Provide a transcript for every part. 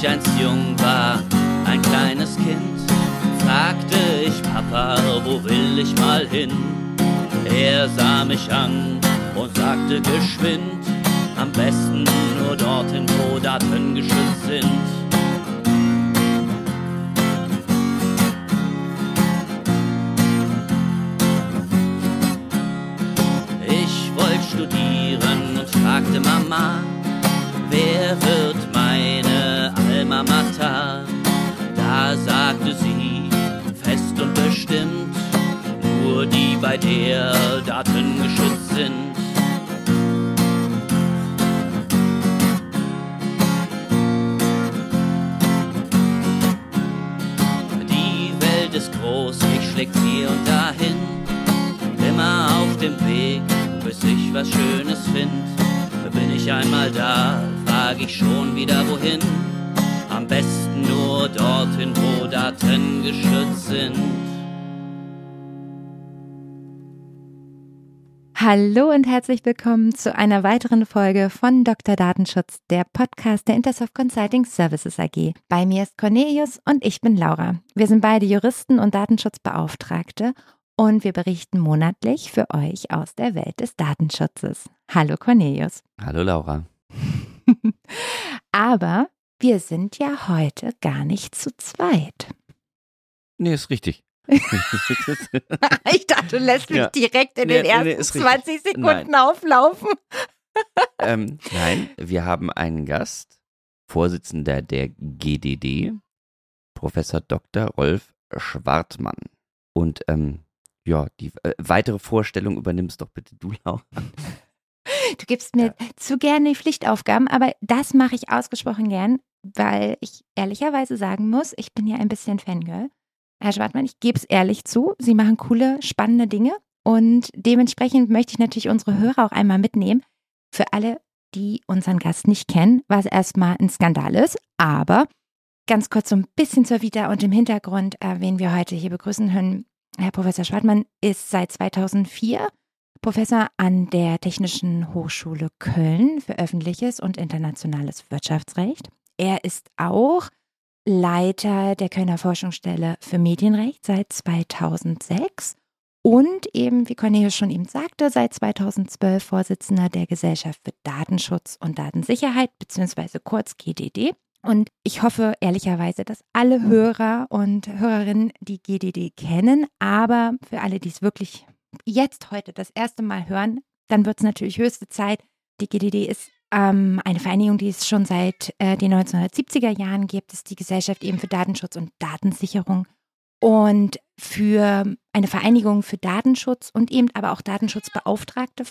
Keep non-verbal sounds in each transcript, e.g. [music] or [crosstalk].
ich einst jung war, ein kleines Kind, fragte ich Papa, wo will ich mal hin? Er sah mich an und sagte geschwind, am besten nur dorthin, wo Daten geschützt sind. Ich wollte studieren und fragte Mama, wer wird Mater? Da sagte sie fest und bestimmt, nur die, bei der Daten geschützt sind. Die Welt ist groß, ich schlägt hier und dahin, immer auf dem Weg, bis ich was Schönes find. Bin ich einmal da, frag ich schon wieder wohin. Am besten nur dorthin, wo Daten geschützt sind. Hallo und herzlich willkommen zu einer weiteren Folge von Dr. Datenschutz, der Podcast der Intersoft Consulting Services AG. Bei mir ist Cornelius und ich bin Laura. Wir sind beide Juristen und Datenschutzbeauftragte und wir berichten monatlich für euch aus der Welt des Datenschutzes. Hallo Cornelius. Hallo Laura. [laughs] Aber wir sind ja heute gar nicht zu zweit. Nee, ist richtig. [laughs] [laughs] ich dachte, du lässt mich Ja. direkt in Nee, den ersten nee, ist richtig. 20 Sekunden auflaufen. [laughs] ähm, nein, wir haben einen Gast, Vorsitzender der GDD, Professor Dr. Rolf Schwartmann. Und ähm, ja, die äh, weitere Vorstellung übernimmst doch bitte du, Laura. Du gibst mir zu gerne die Pflichtaufgaben, aber das mache ich ausgesprochen gern, weil ich ehrlicherweise sagen muss, ich bin ja ein bisschen Fangirl. Herr Schwartmann, ich gebe es ehrlich zu, Sie machen coole, spannende Dinge und dementsprechend möchte ich natürlich unsere Hörer auch einmal mitnehmen. Für alle, die unseren Gast nicht kennen, was erstmal ein Skandal ist, aber ganz kurz so ein bisschen zur Vita und im Hintergrund, äh, wen wir heute hier begrüßen können. Herr Professor Schwartmann ist seit 2004 Professor an der Technischen Hochschule Köln für öffentliches und internationales Wirtschaftsrecht. Er ist auch Leiter der Kölner Forschungsstelle für Medienrecht seit 2006 und eben, wie Cornelius schon eben sagte, seit 2012 Vorsitzender der Gesellschaft für Datenschutz und Datensicherheit, beziehungsweise kurz GDD. Und ich hoffe ehrlicherweise, dass alle Hörer und Hörerinnen die GDD kennen, aber für alle, die es wirklich jetzt heute das erste Mal hören, dann wird es natürlich höchste Zeit. Die GDD ist ähm, eine Vereinigung, die es schon seit äh, den 1970er Jahren gibt. Ist die Gesellschaft eben für Datenschutz und Datensicherung und für eine Vereinigung für Datenschutz und eben aber auch Datenschutzbeauftragte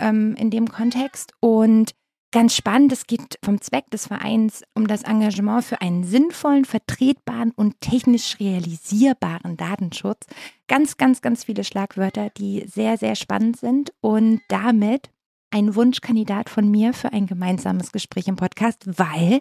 ähm, in dem Kontext. Und ganz spannend, es geht vom Zweck des Vereins um das Engagement für einen sinnvollen, vertretbaren und technisch realisierbaren Datenschutz. Ganz, ganz, ganz viele Schlagwörter, die sehr, sehr spannend sind und damit ein Wunschkandidat von mir für ein gemeinsames Gespräch im Podcast, weil,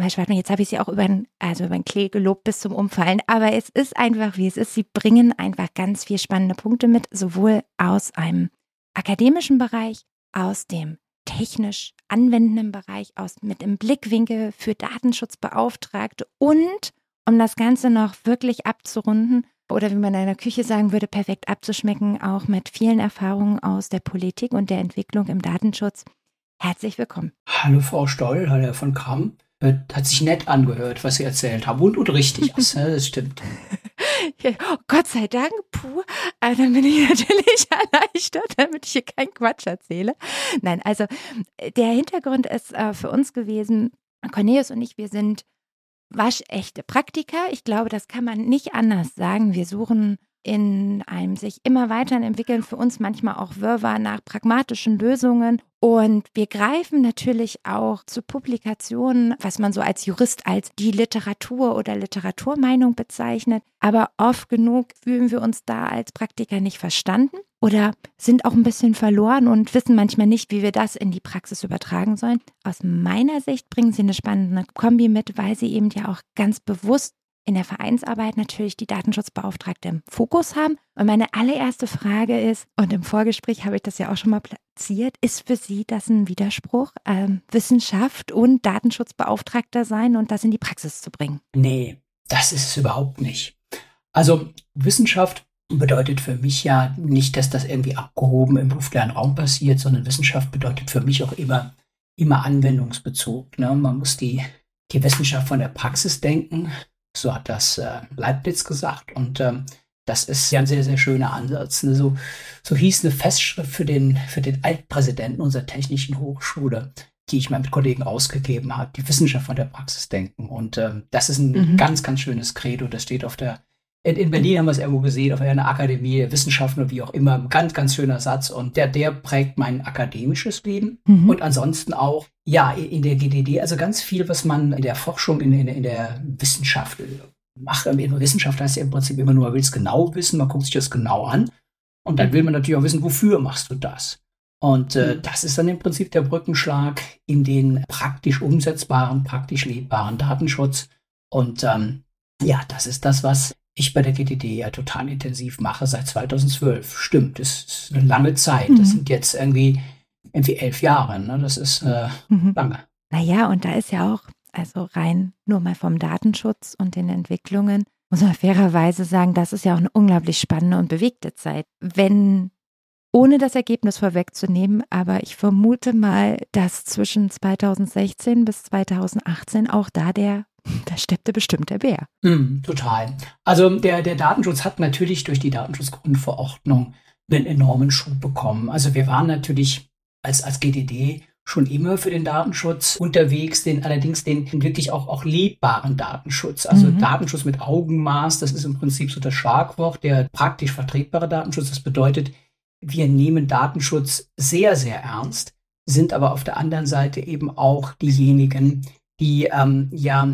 Herr jetzt habe ich Sie auch über den, also über den Klee gelobt bis zum Umfallen, aber es ist einfach, wie es ist. Sie bringen einfach ganz viel spannende Punkte mit, sowohl aus einem akademischen Bereich, aus dem technisch anwendenden Bereich, aus mit dem Blickwinkel für Datenschutzbeauftragte und um das Ganze noch wirklich abzurunden, oder wie man in der Küche sagen würde, perfekt abzuschmecken, auch mit vielen Erfahrungen aus der Politik und der Entwicklung im Datenschutz. Herzlich willkommen. Hallo Frau Stoll, hallo Herr von Kramm. Äh, Hat sich nett angehört, was Sie erzählt haben. Und, und richtig, [laughs] äh, das stimmt. Ja, oh, Gott sei Dank, puh, äh, dann bin ich [laughs] natürlich erleichtert, damit ich hier keinen Quatsch erzähle. Nein, also äh, der Hintergrund ist äh, für uns gewesen, Cornelius und ich, wir sind waschechte Praktiker. Ich glaube, das kann man nicht anders sagen. Wir suchen in einem sich immer weiterentwickeln, für uns manchmal auch Wirrwarr nach pragmatischen Lösungen. Und wir greifen natürlich auch zu Publikationen, was man so als Jurist als die Literatur oder Literaturmeinung bezeichnet. Aber oft genug fühlen wir uns da als Praktiker nicht verstanden oder sind auch ein bisschen verloren und wissen manchmal nicht, wie wir das in die Praxis übertragen sollen. Aus meiner Sicht bringen sie eine spannende Kombi mit, weil sie eben ja auch ganz bewusst in der Vereinsarbeit natürlich die Datenschutzbeauftragte im Fokus haben. Und meine allererste Frage ist, und im Vorgespräch habe ich das ja auch schon mal skizziert. Ist für Sie das ein Widerspruch? Ähm, Wissenschaft und Datenschutzbeauftragter sein und das in die Praxis zu bringen? Nee, das ist es überhaupt nicht. Also Wissenschaft bedeutet für mich ja nicht, dass das irgendwie abgehoben im luftleeren Raum passiert, sondern Wissenschaft bedeutet für mich auch immer, immer Anwendungsbezug. Ne? Man muss die, die Wissenschaft von der Praxis denken. So hat das äh, Leibniz gesagt. Und ähm, das ist ja ein sehr, sehr schöner Ansatz. Ne? So, so hieß eine Festschrift für den, für den Altpräsidenten unserer Technischen Hochschule, die ich mal mit Kollegen ausgegeben habe, die Wissenschaft von der Praxis denken. Und ähm, das ist ein mhm. ganz, ganz schönes Credo. Das steht auf der, in, in Berlin haben wir es irgendwo gesehen, auf einer Akademie der Wissenschaften oder wie auch immer. Ein ganz, ganz schöner Satz. Und der, der prägt mein akademisches Leben. Mhm. Und ansonsten auch, ja, in der GDD, also ganz viel, was man in der Forschung, in, in, in der Wissenschaft macht. In Wissenschaft heißt ja im Prinzip immer nur, man will es genau wissen, man guckt sich das genau an. Und dann will man natürlich auch wissen, wofür machst du das? Und äh, mhm. das ist dann im Prinzip der Brückenschlag in den praktisch umsetzbaren, praktisch lebbaren Datenschutz. Und ähm, ja, das ist das, was ich bei der GTD ja total intensiv mache seit 2012. Stimmt, das ist eine lange Zeit. Mhm. Das sind jetzt irgendwie, irgendwie elf Jahre. Ne? Das ist äh, mhm. lange. Naja, und da ist ja auch also rein nur mal vom Datenschutz und den Entwicklungen, muss man fairerweise sagen, das ist ja auch eine unglaublich spannende und bewegte Zeit. Wenn, ohne das Ergebnis vorwegzunehmen, aber ich vermute mal, dass zwischen 2016 bis 2018 auch da der da steppte bestimmt der Bär. Mm, total. Also der, der Datenschutz hat natürlich durch die Datenschutzgrundverordnung einen enormen Schub bekommen. Also wir waren natürlich als, als GDD schon immer für den Datenschutz unterwegs, den allerdings den wirklich auch, auch lebbaren Datenschutz. Also mhm. Datenschutz mit Augenmaß, das ist im Prinzip so das Schlagwort, der praktisch vertretbare Datenschutz. Das bedeutet, wir nehmen Datenschutz sehr, sehr ernst, sind aber auf der anderen Seite eben auch diejenigen, die ähm, ja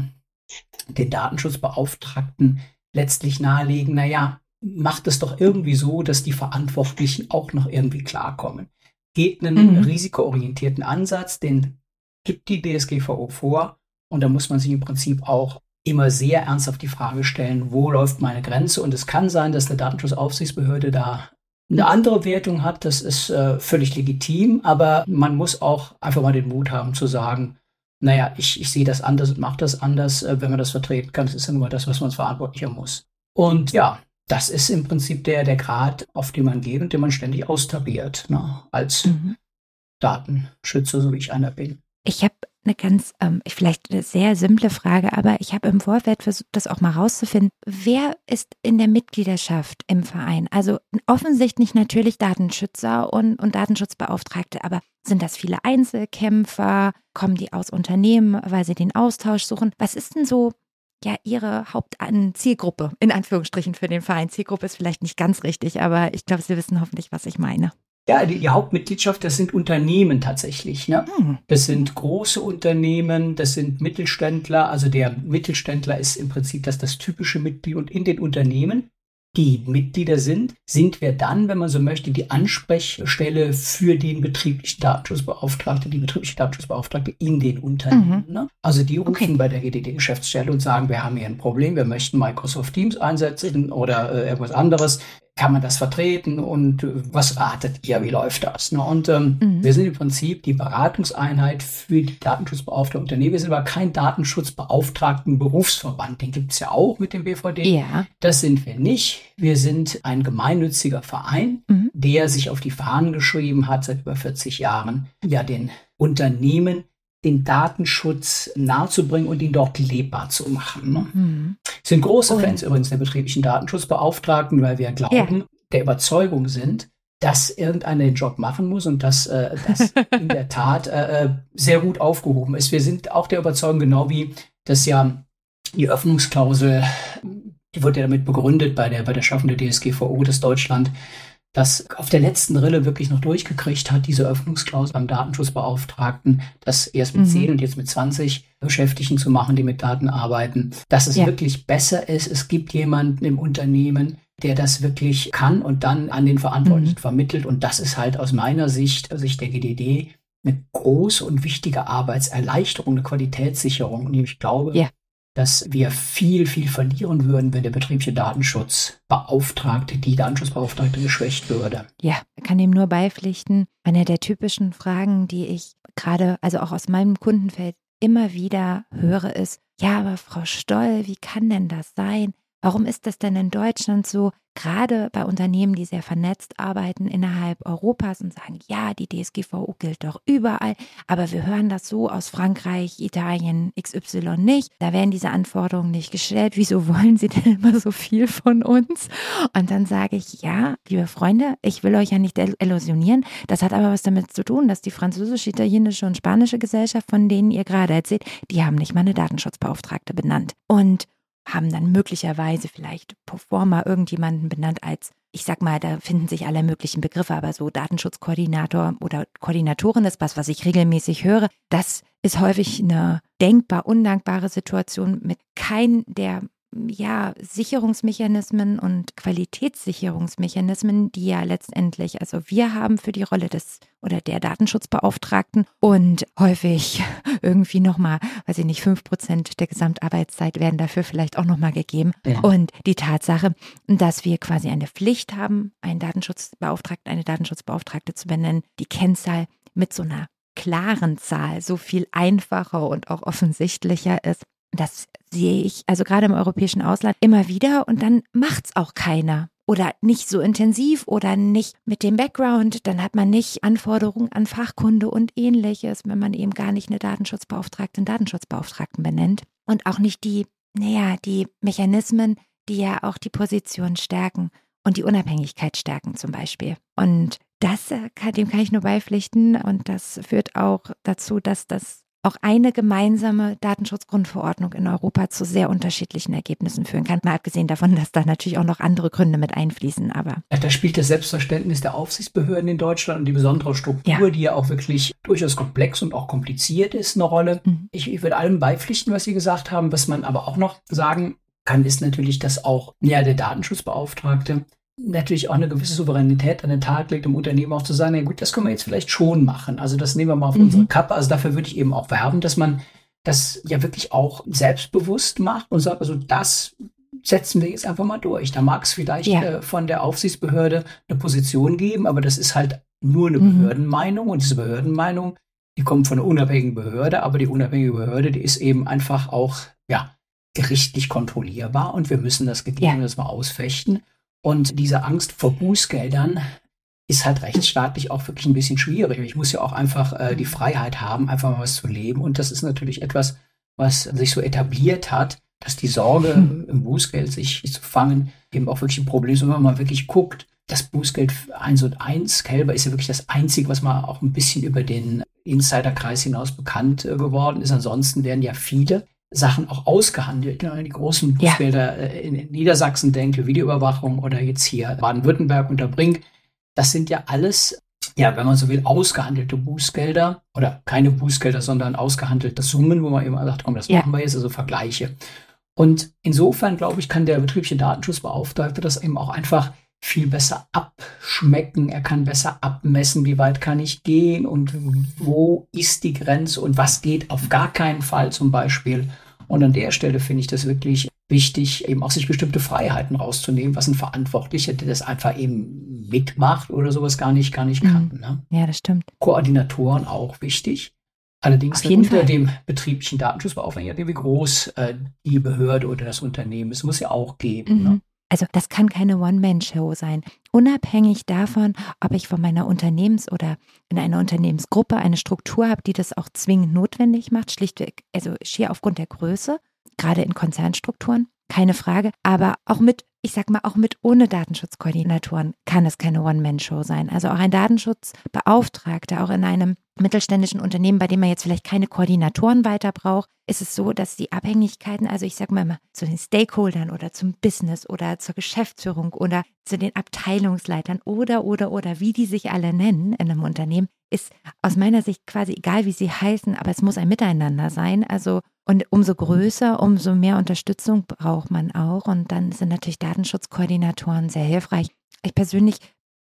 den Datenschutzbeauftragten letztlich nahelegen, naja, macht es doch irgendwie so, dass die Verantwortlichen auch noch irgendwie klarkommen geht einen mhm. risikoorientierten Ansatz, den gibt die DSGVO vor. Und da muss man sich im Prinzip auch immer sehr ernsthaft die Frage stellen, wo läuft meine Grenze? Und es kann sein, dass der Datenschutzaufsichtsbehörde da eine andere Wertung hat. Das ist äh, völlig legitim, aber man muss auch einfach mal den Mut haben zu sagen, naja, ich, ich sehe das anders und mache das anders, äh, wenn man das vertreten kann. Das ist ja nur das, was man verantwortlicher muss. Und ja, das ist im Prinzip der, der Grad, auf dem man geht und den man ständig austariert, ne? als mhm. Datenschützer, so wie ich einer bin. Ich habe eine ganz, ähm, vielleicht eine sehr simple Frage, aber ich habe im Vorfeld versucht, das auch mal rauszufinden. Wer ist in der Mitgliedschaft im Verein? Also offensichtlich natürlich Datenschützer und, und Datenschutzbeauftragte, aber sind das viele Einzelkämpfer? Kommen die aus Unternehmen, weil sie den Austausch suchen? Was ist denn so ja ihre Hauptzielgruppe, in Anführungsstrichen für den Verein. Zielgruppe ist vielleicht nicht ganz richtig, aber ich glaube, Sie wissen hoffentlich, was ich meine. Ja, die, die Hauptmitgliedschaft, das sind Unternehmen tatsächlich. Ne? Hm. Das sind große Unternehmen, das sind Mittelständler. Also der Mittelständler ist im Prinzip das, das typische Mitglied. Und in den Unternehmen die Mitglieder sind, sind wir dann, wenn man so möchte, die Ansprechstelle für den betrieblichen Datenschutzbeauftragten, die betriebliche Datenschutzbeauftragte in den Unternehmen. Mhm. Ne? Also die rufen okay. bei der GDD-Geschäftsstelle und sagen, wir haben hier ein Problem, wir möchten Microsoft Teams einsetzen oder äh, irgendwas anderes kann man das vertreten und äh, was ratet ihr, wie läuft das? Ne? Und ähm, mhm. wir sind im Prinzip die Beratungseinheit für die Datenschutzbeauftragten Unternehmen. Wir sind aber kein Datenschutzbeauftragten Berufsverband, den gibt es ja auch mit dem BVD. Ja. Das sind wir nicht. Wir sind ein gemeinnütziger Verein, mhm. der sich auf die Fahnen geschrieben hat, seit über 40 Jahren, ja den Unternehmen den Datenschutz nahezubringen und ihn dort lebbar zu machen. Ne? Mhm. Sind große oh. Fans übrigens der betrieblichen Datenschutzbeauftragten, weil wir glauben, ja. der Überzeugung sind, dass irgendeiner den Job machen muss und dass äh, das [laughs] in der Tat äh, äh, sehr gut aufgehoben ist. Wir sind auch der Überzeugung, genau wie das ja die Öffnungsklausel, die wurde ja damit begründet bei der, bei der Schaffung der DSGVO, dass Deutschland das auf der letzten Rille wirklich noch durchgekriegt hat, diese Öffnungsklausel beim Datenschutzbeauftragten, das erst mit mhm. 10 und jetzt mit 20 Beschäftigten zu machen, die mit Daten arbeiten, dass es ja. wirklich besser ist. Es gibt jemanden im Unternehmen, der das wirklich kann und dann an den Verantwortlichen mhm. vermittelt. Und das ist halt aus meiner Sicht, aus Sicht der GDD, eine große und wichtige Arbeitserleichterung, eine Qualitätssicherung. Und ich glaube, ja. Dass wir viel, viel verlieren würden, wenn der betriebliche Datenschutzbeauftragte, die Datenschutzbeauftragte geschwächt würde. Ja, kann dem nur beipflichten. Eine der typischen Fragen, die ich gerade, also auch aus meinem Kundenfeld immer wieder höre, ist, ja, aber Frau Stoll, wie kann denn das sein? Warum ist das denn in Deutschland so, gerade bei Unternehmen, die sehr vernetzt arbeiten innerhalb Europas und sagen, ja, die DSGVO gilt doch überall, aber wir hören das so aus Frankreich, Italien, XY nicht. Da werden diese Anforderungen nicht gestellt. Wieso [laughs] wollen sie denn immer so viel von uns? Und dann sage ich, ja, liebe Freunde, ich will euch ja nicht illusionieren. Das hat aber was damit zu tun, dass die französische, italienische und spanische Gesellschaft, von denen ihr gerade erzählt, die haben nicht mal eine Datenschutzbeauftragte benannt. Und haben dann möglicherweise vielleicht pro forma irgendjemanden benannt als, ich sag mal, da finden sich alle möglichen Begriffe, aber so Datenschutzkoordinator oder Koordinatorin ist was, was ich regelmäßig höre. Das ist häufig eine denkbar undankbare Situation mit keinem der ja, Sicherungsmechanismen und Qualitätssicherungsmechanismen, die ja letztendlich, also wir haben für die Rolle des oder der Datenschutzbeauftragten und häufig [laughs] irgendwie nochmal, weiß ich nicht, fünf Prozent der Gesamtarbeitszeit werden dafür vielleicht auch nochmal gegeben. Ja. Und die Tatsache, dass wir quasi eine Pflicht haben, einen Datenschutzbeauftragten, eine Datenschutzbeauftragte zu benennen, die Kennzahl mit so einer klaren Zahl so viel einfacher und auch offensichtlicher ist, das sehe ich also gerade im europäischen Ausland immer wieder und dann macht es auch keiner. Oder nicht so intensiv oder nicht mit dem Background. Dann hat man nicht Anforderungen an Fachkunde und ähnliches, wenn man eben gar nicht eine Datenschutzbeauftragte, einen Datenschutzbeauftragten benennt. Und auch nicht die, naja, die Mechanismen, die ja auch die Position stärken und die Unabhängigkeit stärken zum Beispiel. Und das, äh, dem kann ich nur beipflichten und das führt auch dazu, dass das auch eine gemeinsame Datenschutzgrundverordnung in Europa zu sehr unterschiedlichen Ergebnissen führen kann. Mal abgesehen davon, dass da natürlich auch noch andere Gründe mit einfließen. Aber ja, da spielt das Selbstverständnis der Aufsichtsbehörden in Deutschland und die besondere Struktur, ja. die ja auch wirklich durchaus komplex und auch kompliziert ist, eine Rolle. Mhm. Ich, ich würde allem beipflichten, was Sie gesagt haben. Was man aber auch noch sagen kann, ist natürlich, dass auch ja, der Datenschutzbeauftragte natürlich auch eine gewisse Souveränität an den Tag legt, um Unternehmen auch zu sagen, na gut, das können wir jetzt vielleicht schon machen. Also das nehmen wir mal auf mhm. unsere Kappe. Also dafür würde ich eben auch werben, dass man das ja wirklich auch selbstbewusst macht und sagt, also das setzen wir jetzt einfach mal durch. Da mag es vielleicht ja. äh, von der Aufsichtsbehörde eine Position geben, aber das ist halt nur eine mhm. Behördenmeinung und diese Behördenmeinung, die kommt von einer unabhängigen Behörde, aber die unabhängige Behörde, die ist eben einfach auch, ja, gerichtlich kontrollierbar und wir müssen das gegebenenfalls ja. mal ausfechten. Und diese Angst vor Bußgeldern ist halt rechtsstaatlich auch wirklich ein bisschen schwierig. Ich muss ja auch einfach äh, die Freiheit haben, einfach mal was zu leben. Und das ist natürlich etwas, was sich so etabliert hat, dass die Sorge hm. im Bußgeld sich zu fangen eben auch wirklich ein Problem ist, wenn man wirklich guckt. Das Bußgeld 1 und 1 Kälber ist ja wirklich das Einzige, was mal auch ein bisschen über den Insiderkreis hinaus bekannt äh, geworden ist. Ansonsten werden ja viele Sachen auch ausgehandelt. Ne? Die großen Bußgelder ja. Äh, in Niedersachsen denke, Videoüberwachung oder jetzt hier Baden-Württemberg unter Brink. Das sind ja alles, ja, wenn man so will, ausgehandelte Bußgelder oder keine Bußgelder, sondern ausgehandelte Summen, wo man immer sagt, komm, das ja. machen wir jetzt, also Vergleiche. Und insofern, glaube ich, kann der betriebliche Datenschutzbeauftragte das eben auch einfach viel besser abschmecken. Er kann besser abmessen, wie weit kann ich gehen und wo ist die Grenze und was geht auf gar keinen Fall zum Beispiel. Und an der Stelle finde ich das wirklich wichtig, eben auch sich bestimmte Freiheiten rauszunehmen, was ein Verantwortlicher, der das einfach eben mitmacht oder sowas gar nicht, gar nicht kann. Mhm. Ne? Ja, das stimmt. Koordinatoren auch wichtig. Allerdings unter Fall. dem betrieblichen Datenschutzbeauftragten, wie groß äh, die Behörde oder das Unternehmen ist, muss ja auch geben. Ne? Mhm. Ne? Also das kann keine One-Man-Show sein. Unabhängig davon, ob ich von meiner Unternehmens- oder in einer Unternehmensgruppe eine Struktur habe, die das auch zwingend notwendig macht, schlichtweg, also schier aufgrund der Größe, gerade in Konzernstrukturen, keine Frage. Aber auch mit, ich sag mal, auch mit ohne Datenschutzkoordinatoren kann es keine One-Man-Show sein. Also auch ein Datenschutzbeauftragter, auch in einem mittelständischen Unternehmen, bei dem man jetzt vielleicht keine Koordinatoren weiter braucht, ist es so, dass die Abhängigkeiten, also ich sage mal zu den Stakeholdern oder zum Business oder zur Geschäftsführung oder zu den Abteilungsleitern oder oder oder wie die sich alle nennen in einem Unternehmen, ist aus meiner Sicht quasi egal, wie sie heißen, aber es muss ein Miteinander sein. Also und umso größer, umso mehr Unterstützung braucht man auch. Und dann sind natürlich Datenschutzkoordinatoren sehr hilfreich. Ich persönlich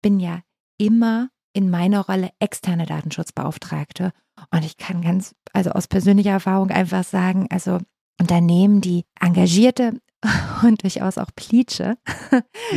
bin ja immer in meiner Rolle externe Datenschutzbeauftragte. Und ich kann ganz, also aus persönlicher Erfahrung einfach sagen, also Unternehmen, die engagierte [laughs] und durchaus auch Plitsche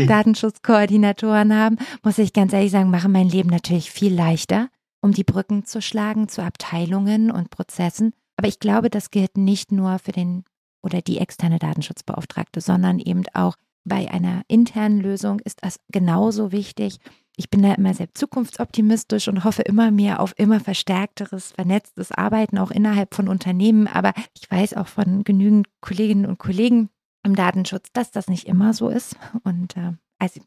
Datenschutzkoordinatoren haben, muss ich ganz ehrlich sagen, machen mein Leben natürlich viel leichter, um die Brücken zu schlagen zu Abteilungen und Prozessen. Aber ich glaube, das gilt nicht nur für den oder die externe Datenschutzbeauftragte, sondern eben auch bei einer internen Lösung ist das genauso wichtig. Ich bin da immer sehr zukunftsoptimistisch und hoffe immer mehr auf immer verstärkteres, vernetztes Arbeiten auch innerhalb von Unternehmen. Aber ich weiß auch von genügend Kolleginnen und Kollegen im Datenschutz, dass das nicht immer so ist. Und äh, also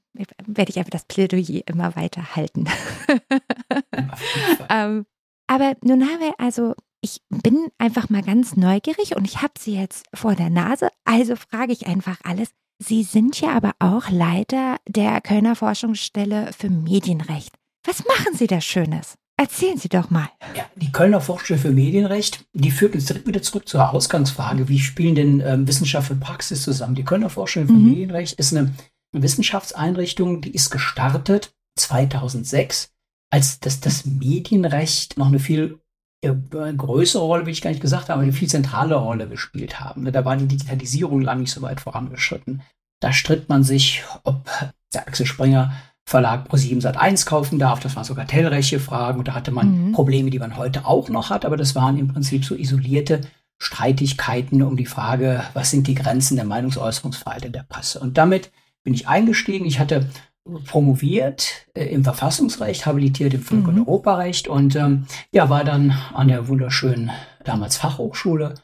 werde ich einfach das Plädoyer immer weiter halten. [laughs] ähm, aber nun haben wir also ich bin einfach mal ganz neugierig und ich habe sie jetzt vor der Nase, also frage ich einfach alles. Sie sind ja aber auch Leiter der Kölner Forschungsstelle für Medienrecht. Was machen Sie da Schönes? Erzählen Sie doch mal. Ja, die Kölner Forschungsstelle für Medienrecht, die führt uns direkt wieder zurück zur Ausgangsfrage. Wie spielen denn ähm, Wissenschaft und Praxis zusammen? Die Kölner Forschungsstelle für mhm. Medienrecht ist eine Wissenschaftseinrichtung, die ist gestartet 2006, als das, das Medienrecht noch eine viel größere Rolle, wie ich gar nicht gesagt habe, eine viel zentrale Rolle gespielt haben. Da war die Digitalisierung lange nicht so weit vorangeschritten. Da stritt man sich, ob der Axel Springer Verlag Pro7 Sat 1 kaufen darf. Das waren so kartellrechtliche Fragen. Und da hatte man mhm. Probleme, die man heute auch noch hat. Aber das waren im Prinzip so isolierte Streitigkeiten um die Frage, was sind die Grenzen der Meinungsäußerungsfreiheit in der Presse. Und damit bin ich eingestiegen. Ich hatte promoviert äh, im Verfassungsrecht, habilitiert im Völker- und mhm. Europarecht und ähm, ja, war dann an der wunderschönen damals Fachhochschule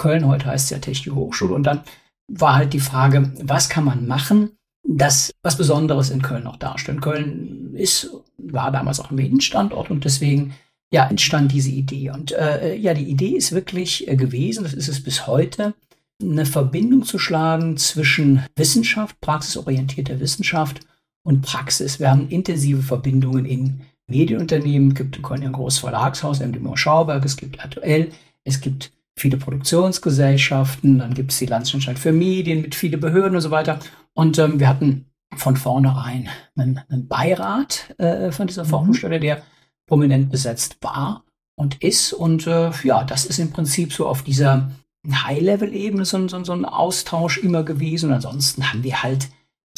Köln, heute heißt es ja Technische Hochschule. Und dann war halt die Frage, was kann man machen, das was Besonderes in Köln noch darstellen. Köln ist, war damals auch ein Medienstandort und deswegen ja, entstand diese Idee. Und äh, ja, die Idee ist wirklich äh, gewesen, das ist es bis heute, eine Verbindung zu schlagen zwischen Wissenschaft, praxisorientierter Wissenschaft und Praxis. Wir haben intensive Verbindungen in Medienunternehmen. Es gibt ein großes Verlagshaus, MDMO Schauberg, es gibt aktuell, es gibt viele Produktionsgesellschaften, dann gibt es die Landesanstalt für Medien mit vielen Behörden und so weiter. Und ähm, wir hatten von vornherein einen, einen Beirat äh, von dieser mhm. Forschungsstelle, der prominent besetzt war und ist. Und äh, ja, das ist im Prinzip so auf dieser High-Level-Ebene so, so, so ein Austausch immer gewesen. Und ansonsten haben wir halt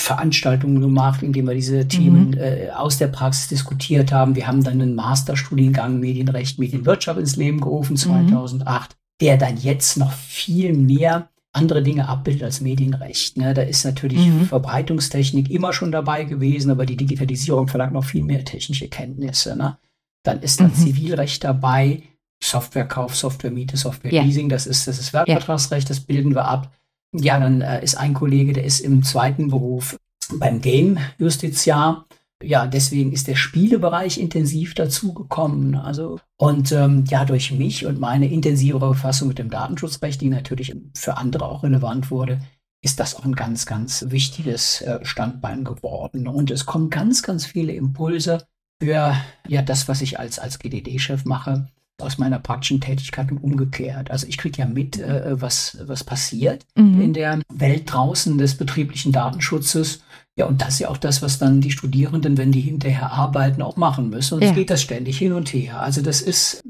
Veranstaltungen gemacht, indem wir diese Themen mhm. äh, aus der Praxis diskutiert haben. Wir haben dann einen Masterstudiengang Medienrecht, Medienwirtschaft ins Leben gerufen 2008, mhm. der dann jetzt noch viel mehr andere Dinge abbildet als Medienrecht. Ne? Da ist natürlich mhm. Verbreitungstechnik immer schon dabei gewesen, aber die Digitalisierung verlangt noch viel mehr technische Kenntnisse. Ne? Dann ist dann mhm. Zivilrecht dabei, Softwarekauf, Softwaremiete, Softwareleasing, ja. das ist das ist Werkvertragsrecht, das bilden wir ab. Ja, dann äh, ist ein Kollege, der ist im zweiten Beruf beim Game Justiziar. Ja, deswegen ist der Spielebereich intensiv dazugekommen. Also und ähm, ja, durch mich und meine intensivere Befassung mit dem Datenschutzrecht, die natürlich für andere auch relevant wurde, ist das auch ein ganz, ganz wichtiges äh, Standbein geworden. Und es kommen ganz, ganz viele Impulse für ja das, was ich als als GDD-Chef mache aus meiner praktischen Tätigkeit und umgekehrt. Also ich kriege ja mit, äh, was, was passiert mhm. in der Welt draußen des betrieblichen Datenschutzes. Ja, und das ist ja auch das, was dann die Studierenden, wenn die hinterher arbeiten, auch machen müssen. Und ja. es geht das ständig hin und her. Also das ist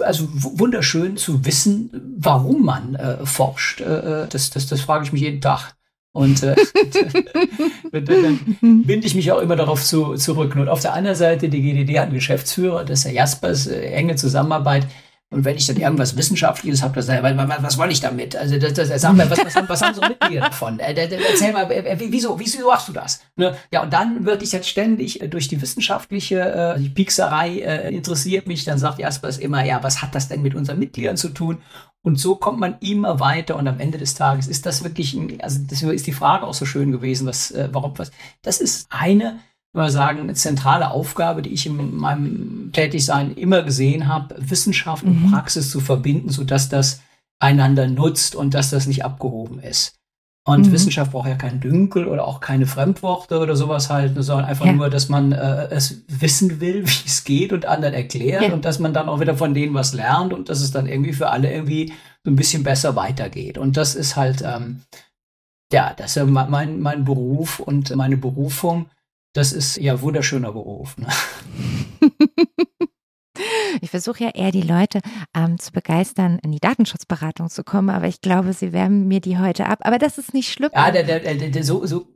also wunderschön zu wissen, warum man äh, forscht. Äh, äh das, das, das frage ich mich jeden Tag. Und äh, [laughs] dann binde ich mich auch immer darauf zu, zurück. Und auf der anderen Seite, die GDD hat einen Geschäftsführer, das ist Herr Jaspers, äh, enge Zusammenarbeit. Und wenn ich dann irgendwas Wissenschaftliches habe, das, was, was, was wollte ich damit? Also das, das, sag mal, was, was, was haben so Mitglieder davon? Äh, erzähl mal, äh, wieso, wieso machst du das? Ne? Ja, und dann würde ich jetzt ständig äh, durch die wissenschaftliche, äh, die Piekserei äh, interessiert mich, dann sagt Jaspers immer, ja, was hat das denn mit unseren Mitgliedern zu tun? Und so kommt man immer weiter und am Ende des Tages ist das wirklich, ein, also das ist die Frage auch so schön gewesen, was, äh, warum, was, das ist eine, würde sagen, eine zentrale Aufgabe, die ich in meinem Tätigsein immer gesehen habe, Wissenschaft und mhm. Praxis zu verbinden, sodass das einander nutzt und dass das nicht abgehoben ist. Und mhm. Wissenschaft braucht ja keinen Dünkel oder auch keine Fremdworte oder sowas halt, sondern einfach ja. nur, dass man äh, es wissen will, [laughs] wie es geht und anderen erklärt ja. und dass man dann auch wieder von denen was lernt und dass es dann irgendwie für alle irgendwie so ein bisschen besser weitergeht. Und das ist halt, ähm, ja, das ist ja mein, mein Beruf und meine Berufung. Das ist ja wunderschöner Beruf. Ne? [laughs] Ich versuche ja eher die Leute ähm, zu begeistern, in die Datenschutzberatung zu kommen, aber ich glaube, sie wärmen mir die heute ab. Aber das ist nicht schlimm. Ja, der, der, der, so, so,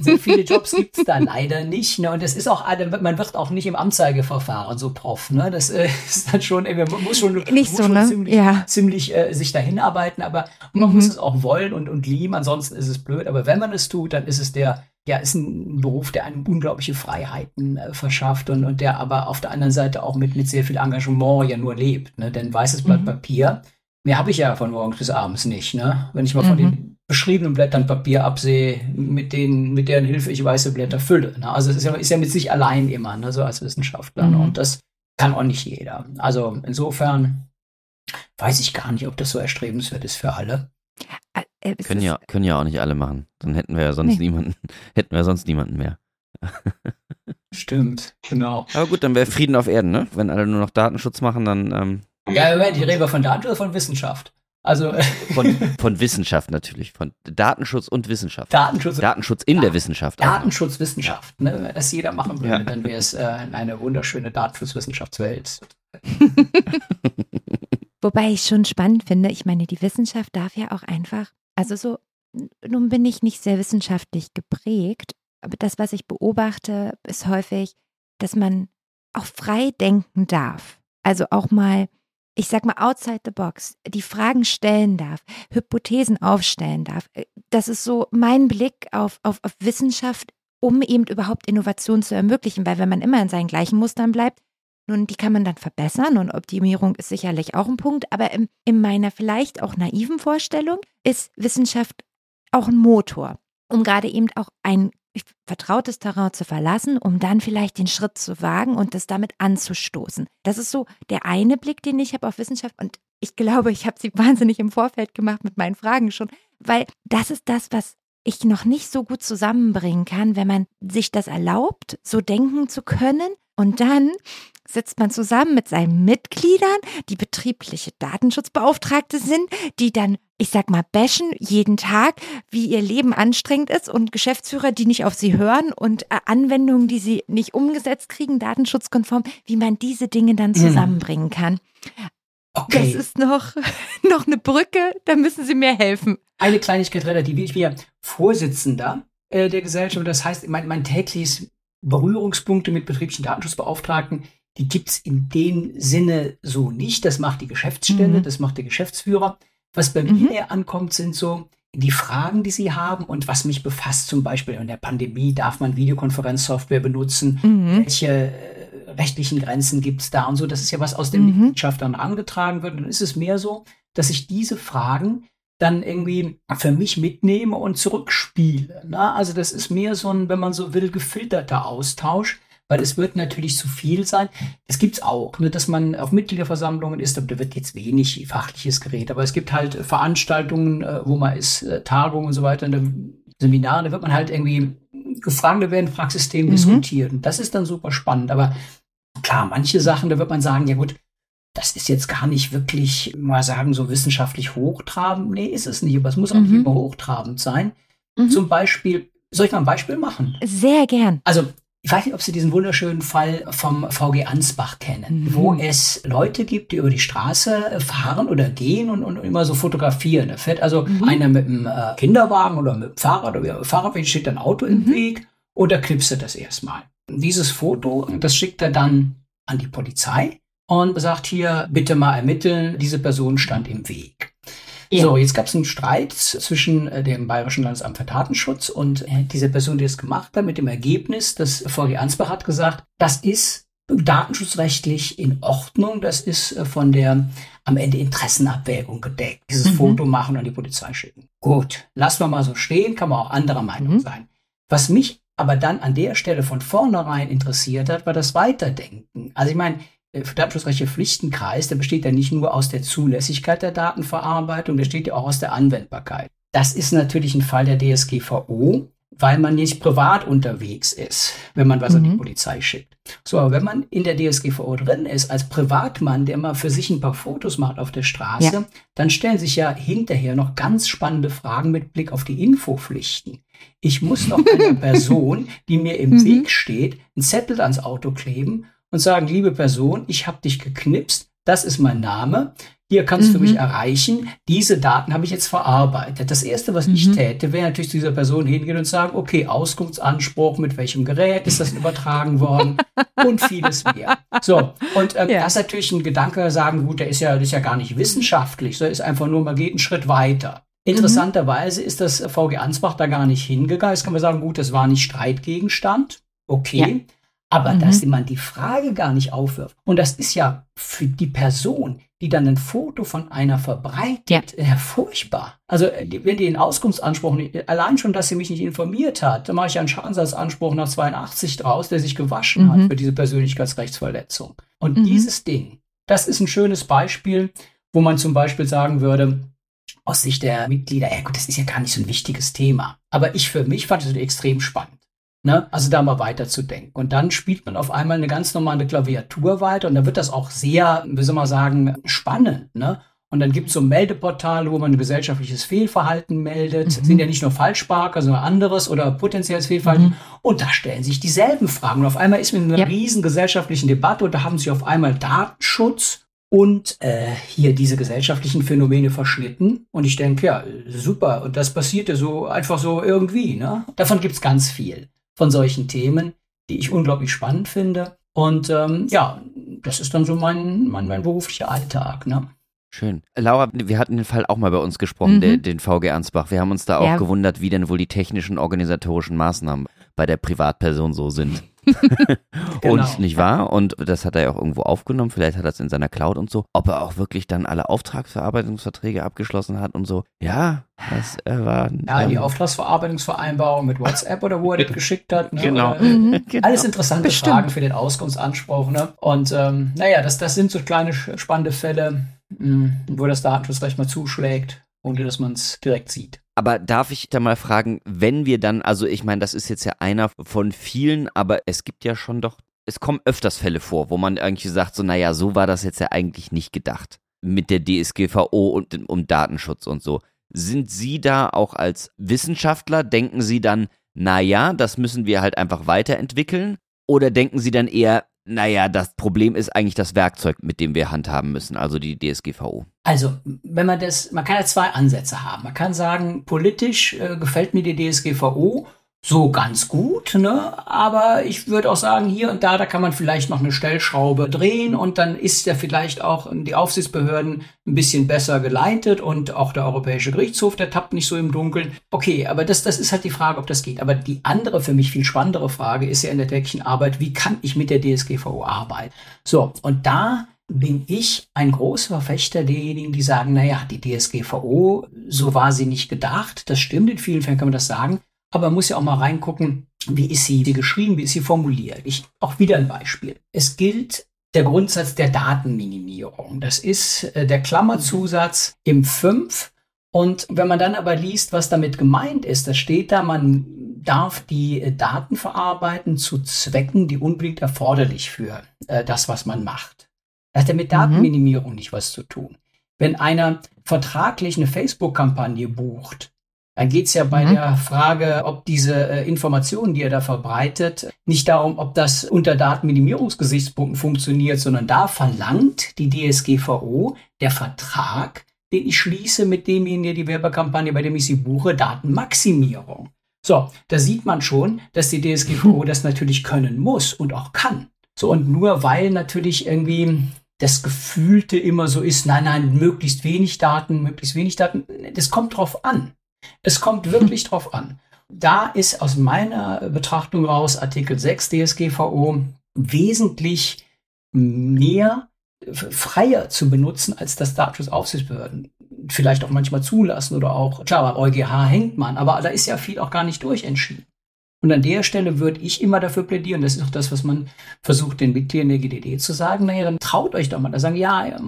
so viele Jobs gibt es da leider nicht. Ne? Und das ist auch, man wird auch nicht im Anzeigeverfahren so Prof. Ne? Das äh, [laughs] ist dann schon, man muss schon, nicht muss so, schon ne? ziemlich, ja. ziemlich äh, sich dahin arbeiten, aber man mhm. muss es auch wollen und, und lieben, ansonsten ist es blöd. Aber wenn man es tut, dann ist es der ja, ist ein Beruf, der einem unglaubliche Freiheiten äh, verschafft und, und der aber auf der anderen Seite auch mit, mit sehr viel Engagement ja nur lebt. Ne? Denn weißes Blatt mhm. Papier, mehr habe ich ja von morgens bis abends nicht. Ne? Wenn ich mal mhm. von den beschriebenen Blättern Papier absehe, mit, denen, mit deren Hilfe ich weiße Blätter fülle. Ne? Also es ist ja, ist ja mit sich allein immer, ne? so als Wissenschaftler. Ne? Mhm. Und das kann auch nicht jeder. Also insofern weiß ich gar nicht, ob das so erstrebenswert ist für alle. Können ja, können ja auch nicht alle machen. Dann hätten wir ja sonst nee. niemanden, [laughs] hätten wir sonst niemanden mehr. Stimmt, genau. Aber gut, dann wäre Frieden auf Erden, ne? Wenn alle nur noch Datenschutz machen, dann. Ähm ja, Moment, ich rede von Datenschutz oder von Wissenschaft? Also [laughs] von, von Wissenschaft natürlich, von Datenschutz und Wissenschaft. Datenschutz, Datenschutz in der Wissenschaft. Datenschutz, Wissenschaft. Ne? Wenn das jeder machen würde, ja. dann wäre es äh, eine wunderschöne Datenschutzwissenschaftswelt. [laughs] Wobei ich schon spannend finde, ich meine, die Wissenschaft darf ja auch einfach, also so, nun bin ich nicht sehr wissenschaftlich geprägt, aber das, was ich beobachte, ist häufig, dass man auch frei denken darf. Also auch mal, ich sag mal, outside the box, die Fragen stellen darf, Hypothesen aufstellen darf. Das ist so mein Blick auf, auf, auf Wissenschaft, um eben überhaupt Innovation zu ermöglichen, weil wenn man immer in seinen gleichen Mustern bleibt, nun, die kann man dann verbessern und Optimierung ist sicherlich auch ein Punkt, aber in, in meiner vielleicht auch naiven Vorstellung ist Wissenschaft auch ein Motor, um gerade eben auch ein vertrautes Terrain zu verlassen, um dann vielleicht den Schritt zu wagen und das damit anzustoßen. Das ist so der eine Blick, den ich habe auf Wissenschaft und ich glaube, ich habe sie [laughs] wahnsinnig im Vorfeld gemacht mit meinen Fragen schon, weil das ist das, was ich noch nicht so gut zusammenbringen kann, wenn man sich das erlaubt, so denken zu können und dann sitzt man zusammen mit seinen Mitgliedern, die betriebliche Datenschutzbeauftragte sind, die dann, ich sag mal, bashen jeden Tag, wie ihr Leben anstrengend ist und Geschäftsführer, die nicht auf sie hören und äh, Anwendungen, die sie nicht umgesetzt kriegen, datenschutzkonform, wie man diese Dinge dann mhm. zusammenbringen kann. Okay. Das ist noch, [laughs] noch eine Brücke, da müssen Sie mir helfen. Eine Kleinigkeit relativ. Ich bin ja Vorsitzender äh, der Gesellschaft. Das heißt, mein, mein tägliches Berührungspunkte mit betrieblichen Datenschutzbeauftragten die gibt's in dem Sinne so nicht. Das macht die Geschäftsstelle, mhm. das macht der Geschäftsführer. Was bei mhm. mir eher ankommt, sind so die Fragen, die sie haben und was mich befasst. Zum Beispiel in der Pandemie darf man Videokonferenzsoftware benutzen. Mhm. Welche äh, rechtlichen Grenzen gibt's da und so. Das ist ja was aus den mhm. Mitgliedschaftern angetragen wird. Und dann ist es mehr so, dass ich diese Fragen dann irgendwie für mich mitnehme und zurückspiele. Ne? Also das ist mehr so ein, wenn man so will, gefilterter Austausch weil es wird natürlich zu viel sein. Es gibt's auch, ne, dass man auf Mitgliederversammlungen ist, aber da wird jetzt wenig fachliches Gerät, aber es gibt halt Veranstaltungen, äh, wo man ist, äh, Tagungen und so weiter, Seminare, da wird man halt irgendwie gefragt, da werden Praxisthemen mhm. diskutiert und das ist dann super spannend, aber klar, manche Sachen, da wird man sagen, ja gut, das ist jetzt gar nicht wirklich, mal sagen, so wissenschaftlich hochtrabend. Nee, ist es nicht, aber es muss auch mhm. nicht immer hochtrabend sein. Mhm. Zum Beispiel, soll ich mal ein Beispiel machen? Sehr gern. Also ich weiß nicht, ob Sie diesen wunderschönen Fall vom VG Ansbach kennen, mhm. wo es Leute gibt, die über die Straße fahren oder gehen und, und immer so fotografieren. Da fährt also mhm. einer mit einem äh, Kinderwagen oder mit dem Fahrrad oder Fahrrad, steht ein Auto im mhm. Weg oder knipst das erstmal. Dieses Foto, das schickt er dann an die Polizei und sagt hier, bitte mal ermitteln, diese Person stand im Weg. Ja. So, jetzt gab es einen Streit zwischen äh, dem Bayerischen Landesamt für Datenschutz und äh, dieser Person, die es gemacht hat, mit dem Ergebnis, das VG Ansbach hat gesagt, das ist datenschutzrechtlich in Ordnung, das ist äh, von der am Ende Interessenabwägung gedeckt. Dieses mhm. Foto machen und die Polizei schicken. Gut, lassen wir mal so stehen, kann man auch anderer Meinung mhm. sein. Was mich aber dann an der Stelle von vornherein interessiert hat, war das Weiterdenken. Also ich meine, datenschutzrechtliche Pflichtenkreis, der besteht ja nicht nur aus der Zulässigkeit der Datenverarbeitung, der besteht ja auch aus der Anwendbarkeit. Das ist natürlich ein Fall der DSGVO, weil man nicht privat unterwegs ist, wenn man was mhm. an die mhm. Polizei schickt. So, aber wenn man in der DSGVO drin ist, als Privatmann, der mal für sich ein paar Fotos macht auf der Straße, ja. dann stellen sich ja hinterher noch ganz spannende Fragen mit Blick auf die Infopflichten. Ich muss noch einer [laughs] Person, die mir im mhm. Weg steht, einen Zettel ans Auto kleben und sagen, liebe Person, ich habe dich geknipst, das ist mein Name, hier kannst mhm. du mich mhm. erreichen. Diese Daten habe ich jetzt verarbeitet. Das erste, was mhm. ich täte, wäre natürlich zu dieser Person hingehen und sagen, okay, Auskunftsanspruch, mit welchem Gerät ist das übertragen worden [laughs] und vieles mehr. So. Und ähm, ja. das ist natürlich ein Gedanke, sagen, gut, der ist ja, der ist ja gar nicht wissenschaftlich, so ist einfach nur, man geht einen Schritt weiter. Interessanterweise ist das VG Ansbach da gar nicht hingegangen. Jetzt kann man sagen, gut, das war nicht Streitgegenstand. Okay. Ja. Aber mhm. dass man die Frage gar nicht aufwirft. Und das ist ja für die Person, die dann ein Foto von einer verbreitet, ja. äh, furchtbar. Also äh, wenn die den Auskunftsanspruch nicht, allein schon, dass sie mich nicht informiert hat, dann mache ich ja einen Schadensersatzanspruch nach 82 draus, der sich gewaschen mhm. hat für diese Persönlichkeitsrechtsverletzung. Und mhm. dieses Ding, das ist ein schönes Beispiel, wo man zum Beispiel sagen würde, aus Sicht der Mitglieder, ja gut, das ist ja gar nicht so ein wichtiges Thema. Aber ich für mich fand es extrem spannend. Ne? Also da mal weiterzudenken. Und dann spielt man auf einmal eine ganz normale Klaviatur weiter und da wird das auch sehr, wie soll man sagen, spannend. Ne? Und dann gibt es so Meldeportale, wo man ein gesellschaftliches Fehlverhalten meldet. Mhm. sind ja nicht nur Falschparker, sondern anderes oder potenzielles Fehlverhalten. Mhm. Und da stellen sich dieselben Fragen. Und auf einmal ist man in einer ja. riesen gesellschaftlichen Debatte und da haben sich auf einmal Datenschutz und äh, hier diese gesellschaftlichen Phänomene verschnitten. Und ich denke, ja, super. Und das passiert ja so einfach so irgendwie. Ne? Davon gibt es ganz viel von solchen Themen, die ich unglaublich spannend finde. Und ähm, ja, das ist dann so mein, mein, mein beruflicher Alltag. Ne? Schön. Laura, wir hatten den Fall auch mal bei uns gesprochen, mhm. den, den VG Ansbach. Wir haben uns da auch ja. gewundert, wie denn wohl die technischen organisatorischen Maßnahmen bei der Privatperson so sind. Genau. Und nicht wahr? Und das hat er ja auch irgendwo aufgenommen. Vielleicht hat er es in seiner Cloud und so. Ob er auch wirklich dann alle Auftragsverarbeitungsverträge abgeschlossen hat und so. Ja, das äh, war. Ja, ähm, die Auftragsverarbeitungsvereinbarung mit WhatsApp oder wo er das [laughs] geschickt hat. Ne? Genau. Oder, äh, genau. Alles interessante Bestimmt. Fragen für den Auskunftsanspruch. Ne? Und ähm, naja, das, das sind so kleine spannende Fälle, mh, hm, wo das Datenschutzrecht mal zuschlägt, ohne dass man es direkt sieht. Aber darf ich da mal fragen, wenn wir dann, also ich meine, das ist jetzt ja einer von vielen, aber es gibt ja schon doch, es kommen öfters Fälle vor, wo man irgendwie sagt, so, naja, so war das jetzt ja eigentlich nicht gedacht. Mit der DSGVO und um Datenschutz und so. Sind Sie da auch als Wissenschaftler, denken Sie dann, naja, das müssen wir halt einfach weiterentwickeln? Oder denken Sie dann eher, naja, das Problem ist eigentlich das Werkzeug, mit dem wir handhaben müssen, also die DSGVO. Also, wenn man das, man kann ja zwei Ansätze haben. Man kann sagen, politisch äh, gefällt mir die DSGVO so ganz gut, ne? Aber ich würde auch sagen, hier und da, da kann man vielleicht noch eine Stellschraube drehen und dann ist ja vielleicht auch die Aufsichtsbehörden ein bisschen besser geleitet und auch der Europäische Gerichtshof, der tappt nicht so im Dunkeln. Okay, aber das, das ist halt die Frage, ob das geht. Aber die andere, für mich viel spannendere Frage ist ja in der täglichen Arbeit, wie kann ich mit der DSGVO arbeiten? So, und da bin ich ein großer Verfechter derjenigen, die sagen, naja, die DSGVO, so war sie nicht gedacht. Das stimmt, in vielen Fällen kann man das sagen. Aber man muss ja auch mal reingucken, wie ist sie geschrieben, wie ist sie formuliert. Ich, auch wieder ein Beispiel. Es gilt der Grundsatz der Datenminimierung. Das ist äh, der Klammerzusatz im 5. Und wenn man dann aber liest, was damit gemeint ist, da steht da, man darf die äh, Daten verarbeiten zu Zwecken, die unbedingt erforderlich für äh, das, was man macht. Das hat ja mit mhm. Datenminimierung mhm. nicht was zu tun. Wenn einer vertraglich eine Facebook-Kampagne bucht, dann geht es ja bei mhm. der Frage, ob diese äh, Informationen, die er da verbreitet, nicht darum, ob das unter Datenminimierungsgesichtspunkten funktioniert, sondern da verlangt die DSGVO, der Vertrag, den ich schließe mit demjenigen, die Werbekampagne, bei dem ich sie buche, Datenmaximierung. So, da sieht man schon, dass die DSGVO das natürlich können muss und auch kann. So, und nur weil natürlich irgendwie das Gefühlte immer so ist, nein, nein, möglichst wenig Daten, möglichst wenig Daten, das kommt drauf an. Es kommt wirklich drauf an. Da ist aus meiner Betrachtung raus Artikel 6 DSGVO wesentlich mehr freier zu benutzen, als das Datenschutzaufsichtsbehörden vielleicht auch manchmal zulassen oder auch, klar, beim EuGH hängt man, aber da ist ja viel auch gar nicht durchentschieden. Und an der Stelle würde ich immer dafür plädieren, das ist auch das, was man versucht, den Mitgliedern der GDD zu sagen, naja, dann traut euch doch mal, da sagen, ja,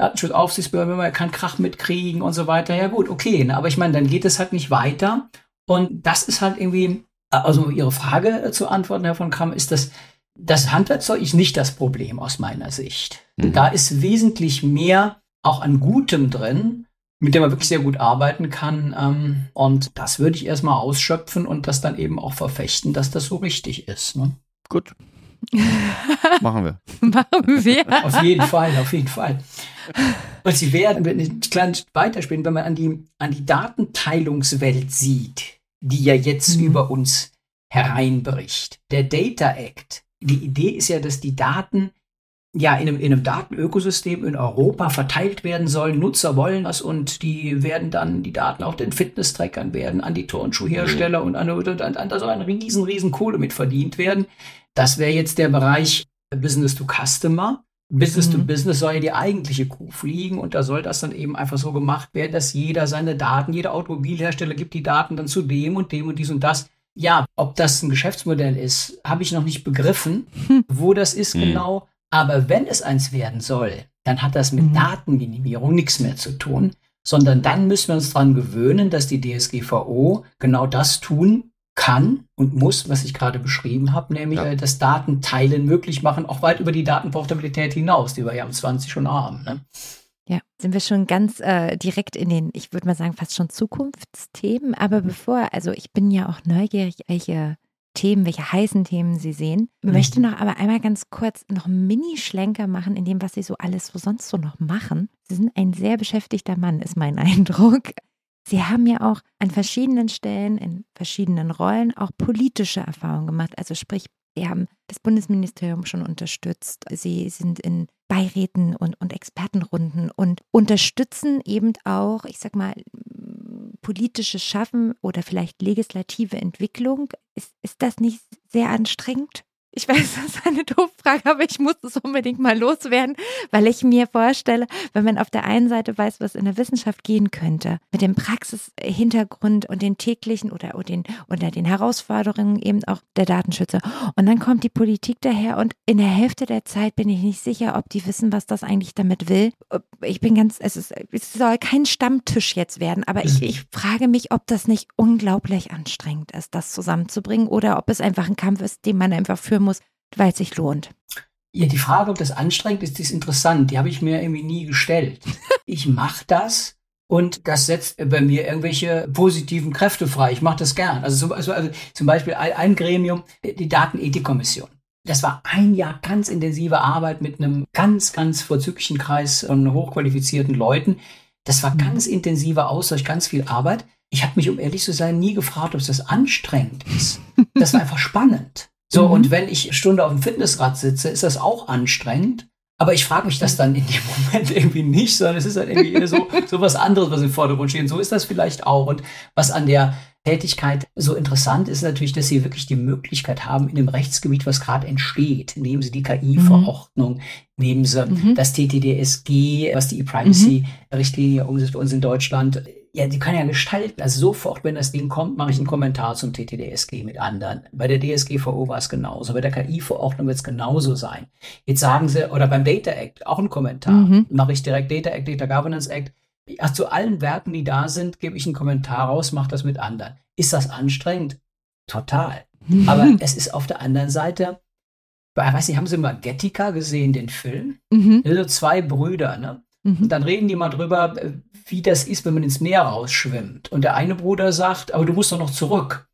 Datenschutzaufsichtsbehörde, wenn man keinen Krach mitkriegen und so weiter. Ja gut, okay, ne? aber ich meine, dann geht es halt nicht weiter. Und das ist halt irgendwie, also um Ihre Frage äh, zu antworten, Herr von Kramm, ist das, das Handwerkzeug ist nicht das Problem aus meiner Sicht. Mhm. Da ist wesentlich mehr auch an Gutem drin, mit dem man wirklich sehr gut arbeiten kann. Ähm, und das würde ich erstmal ausschöpfen und das dann eben auch verfechten, dass das so richtig ist. Ne? Gut. [laughs] Machen wir. Machen wir. Auf jeden Fall, auf jeden Fall. Und sie werden, wenn ich klein weiterspielen, wenn man an die, an die Datenteilungswelt sieht, die ja jetzt mhm. über uns hereinbricht. Der Data Act. Die Idee ist ja, dass die Daten ja in einem, in einem Datenökosystem in Europa verteilt werden sollen. Nutzer wollen das und die werden dann die Daten auf den Fitness-Trackern werden, an die Turnschuhhersteller und an, und an, an da soll ein riesen, riesen Kohle mit verdient werden. Das wäre jetzt der Bereich Business to Customer. Business mhm. to Business soll ja die eigentliche Kuh fliegen und da soll das dann eben einfach so gemacht werden, dass jeder seine Daten, jeder Automobilhersteller gibt die Daten dann zu dem und dem und dies und das. Ja, ob das ein Geschäftsmodell ist, habe ich noch nicht begriffen, hm. wo das ist hm. genau. Aber wenn es eins werden soll, dann hat das mit mhm. Datenminimierung nichts mehr zu tun, sondern dann müssen wir uns daran gewöhnen, dass die DSGVO genau das tun kann und muss, was ich gerade beschrieben habe, nämlich ja. Äh, das Datenteilen möglich machen, auch weit über die Datenportabilität hinaus, die wir ja am 20 schon haben. Ne? Ja, sind wir schon ganz äh, direkt in den, ich würde mal sagen, fast schon Zukunftsthemen. Aber bevor, also ich bin ja auch neugierig, welche Themen, welche heißen Themen Sie sehen. Ich mhm. möchte noch aber einmal ganz kurz noch einen Mini-Schlenker machen in dem, was Sie so alles so sonst so noch machen. Sie sind ein sehr beschäftigter Mann, ist mein [laughs] Eindruck. Sie haben ja auch an verschiedenen Stellen, in verschiedenen Rollen auch politische Erfahrungen gemacht. Also sprich, Sie haben das Bundesministerium schon unterstützt. Sie sind in Beiräten und, und Expertenrunden und unterstützen eben auch, ich sag mal, politisches Schaffen oder vielleicht legislative Entwicklung. Ist, ist das nicht sehr anstrengend? Ich weiß, [laughs] das ist eine doofe Frage, aber ich muss es unbedingt mal loswerden, weil ich mir vorstelle, wenn man auf der einen Seite weiß, was in der Wissenschaft gehen könnte, mit dem Praxishintergrund und den täglichen oder, oder, den, oder den Herausforderungen eben auch der Datenschützer. Und dann kommt die Politik daher und in der Hälfte der Zeit bin ich nicht sicher, ob die wissen, was das eigentlich damit will. Ich bin ganz, es, ist, es soll kein Stammtisch jetzt werden, aber ich, ich frage mich, ob das nicht unglaublich anstrengend ist, das zusammenzubringen oder ob es einfach ein Kampf ist, den man einfach führen muss, weil es sich lohnt. Ja, die Frage, ob das anstrengend ist, ist interessant. Die habe ich mir irgendwie nie gestellt. [laughs] Ich mache das und das setzt bei mir irgendwelche positiven Kräfte frei. Ich mache das gern. Also, zum, also, also zum Beispiel ein, ein Gremium, die Datenethikkommission. Das war ein Jahr ganz intensive Arbeit mit einem ganz, ganz vorzüglichen Kreis von hochqualifizierten Leuten. Das war mhm. ganz intensiver Austausch, ganz viel Arbeit. Ich habe mich, um ehrlich zu sein, nie gefragt, ob das anstrengend ist. Das war einfach spannend. So, mhm. und wenn ich eine Stunde auf dem Fitnessrad sitze, ist das auch anstrengend. Aber ich frage mich das dann in dem [laughs] Moment irgendwie nicht, sondern es ist halt irgendwie so, so was anderes, was im Vordergrund steht. Und so ist das vielleicht auch. Und was an der Tätigkeit so interessant ist natürlich, dass sie wirklich die Möglichkeit haben, in dem Rechtsgebiet, was gerade entsteht, nehmen sie die KI-Verordnung, mhm. nehmen sie mhm. das TTDSG, was die E-Privacy-Richtlinie umsetzt bei uns in Deutschland, ja, die kann ja gestalten. Also sofort, wenn das Ding kommt, mache ich einen Kommentar zum TTDSG mit anderen. Bei der DSGVO war es genauso. Bei der KI-Verordnung wird es genauso sein. Jetzt sagen sie, oder beim Data Act auch einen Kommentar. Mhm. Mache ich direkt Data Act, Data Governance Act. Ja, zu allen Werten, die da sind, gebe ich einen Kommentar raus, mache das mit anderen. Ist das anstrengend? Total. Mhm. Aber es ist auf der anderen Seite, ich weiß nicht, haben Sie mal Gettica gesehen, den Film? Mhm. Also zwei Brüder, ne? Mhm. Dann reden die mal drüber, äh, wie das ist, wenn man ins Meer rausschwimmt. Und der eine Bruder sagt, aber du musst doch noch zurück.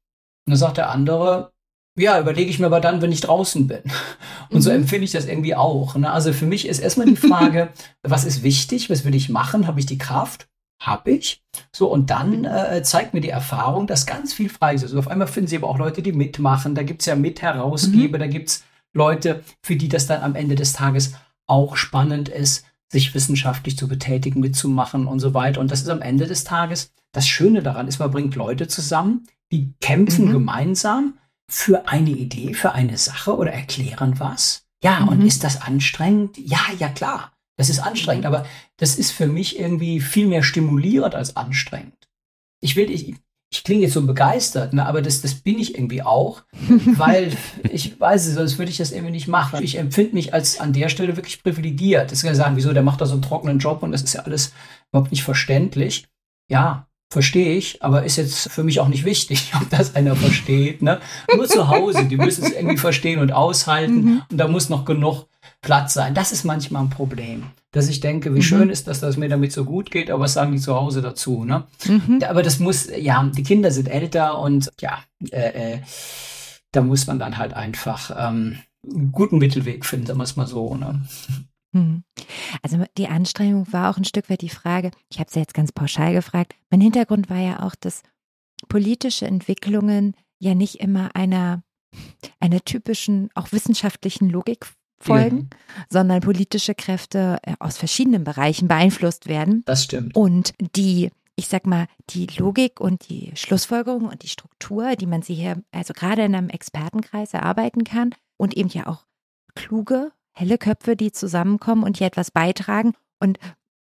Und dann sagt der andere, ja, überlege ich mir aber dann, wenn ich draußen bin. [laughs] Und mhm. so empfinde ich das irgendwie auch. Ne? Also für mich ist erstmal die Frage, [laughs] was ist wichtig, was will ich machen, habe ich die Kraft? Habe ich. So, und dann äh, zeigt mir die Erfahrung, dass ganz viel frei ist. Also auf einmal finden sie aber auch Leute, die mitmachen. Da gibt es ja Mitherausgeber, mhm. da gibt es Leute, für die das dann am Ende des Tages auch spannend ist sich wissenschaftlich zu betätigen, mitzumachen und so weiter. Und das ist am Ende des Tages das Schöne daran, ist, man bringt Leute zusammen, die kämpfen mhm. gemeinsam für eine Idee, für eine Sache oder erklären was. Ja, mhm. und ist das anstrengend? Ja, ja, klar. Das ist anstrengend, aber das ist für mich irgendwie viel mehr stimulierend als anstrengend. Ich will, ich, ich klinge jetzt so begeistert, ne, aber das, das bin ich irgendwie auch, [laughs] weil ich weiß, sonst würde ich das irgendwie nicht machen. Ich empfinde mich als an der Stelle wirklich privilegiert. Das kann ja sagen, wieso, der macht da so einen trockenen Job und das ist ja alles überhaupt nicht verständlich. Ja, verstehe ich, aber ist jetzt für mich auch nicht wichtig, [laughs] ob das einer versteht. Ne? Nur zu Hause, die müssen es irgendwie verstehen und aushalten mhm. und da muss noch genug Platz sein. Das ist manchmal ein Problem dass ich denke, wie mhm. schön ist das, dass mir damit so gut geht, aber was sagen die zu Hause dazu? Ne? Mhm. Aber das muss, ja, die Kinder sind älter und ja, äh, äh, da muss man dann halt einfach ähm, einen guten Mittelweg finden, sagen wir es mal so. Ne? Hm. Also die Anstrengung war auch ein Stück weit die Frage, ich habe es ja jetzt ganz pauschal gefragt, mein Hintergrund war ja auch, dass politische Entwicklungen ja nicht immer einer, einer typischen, auch wissenschaftlichen Logik folgen, ja. sondern politische Kräfte äh, aus verschiedenen Bereichen beeinflusst werden. Das stimmt. Und die ich sag mal, die Logik und die Schlussfolgerung und die Struktur, die man sich hier, also gerade in einem Expertenkreis erarbeiten kann und eben ja auch kluge, helle Köpfe, die zusammenkommen und hier etwas beitragen. Und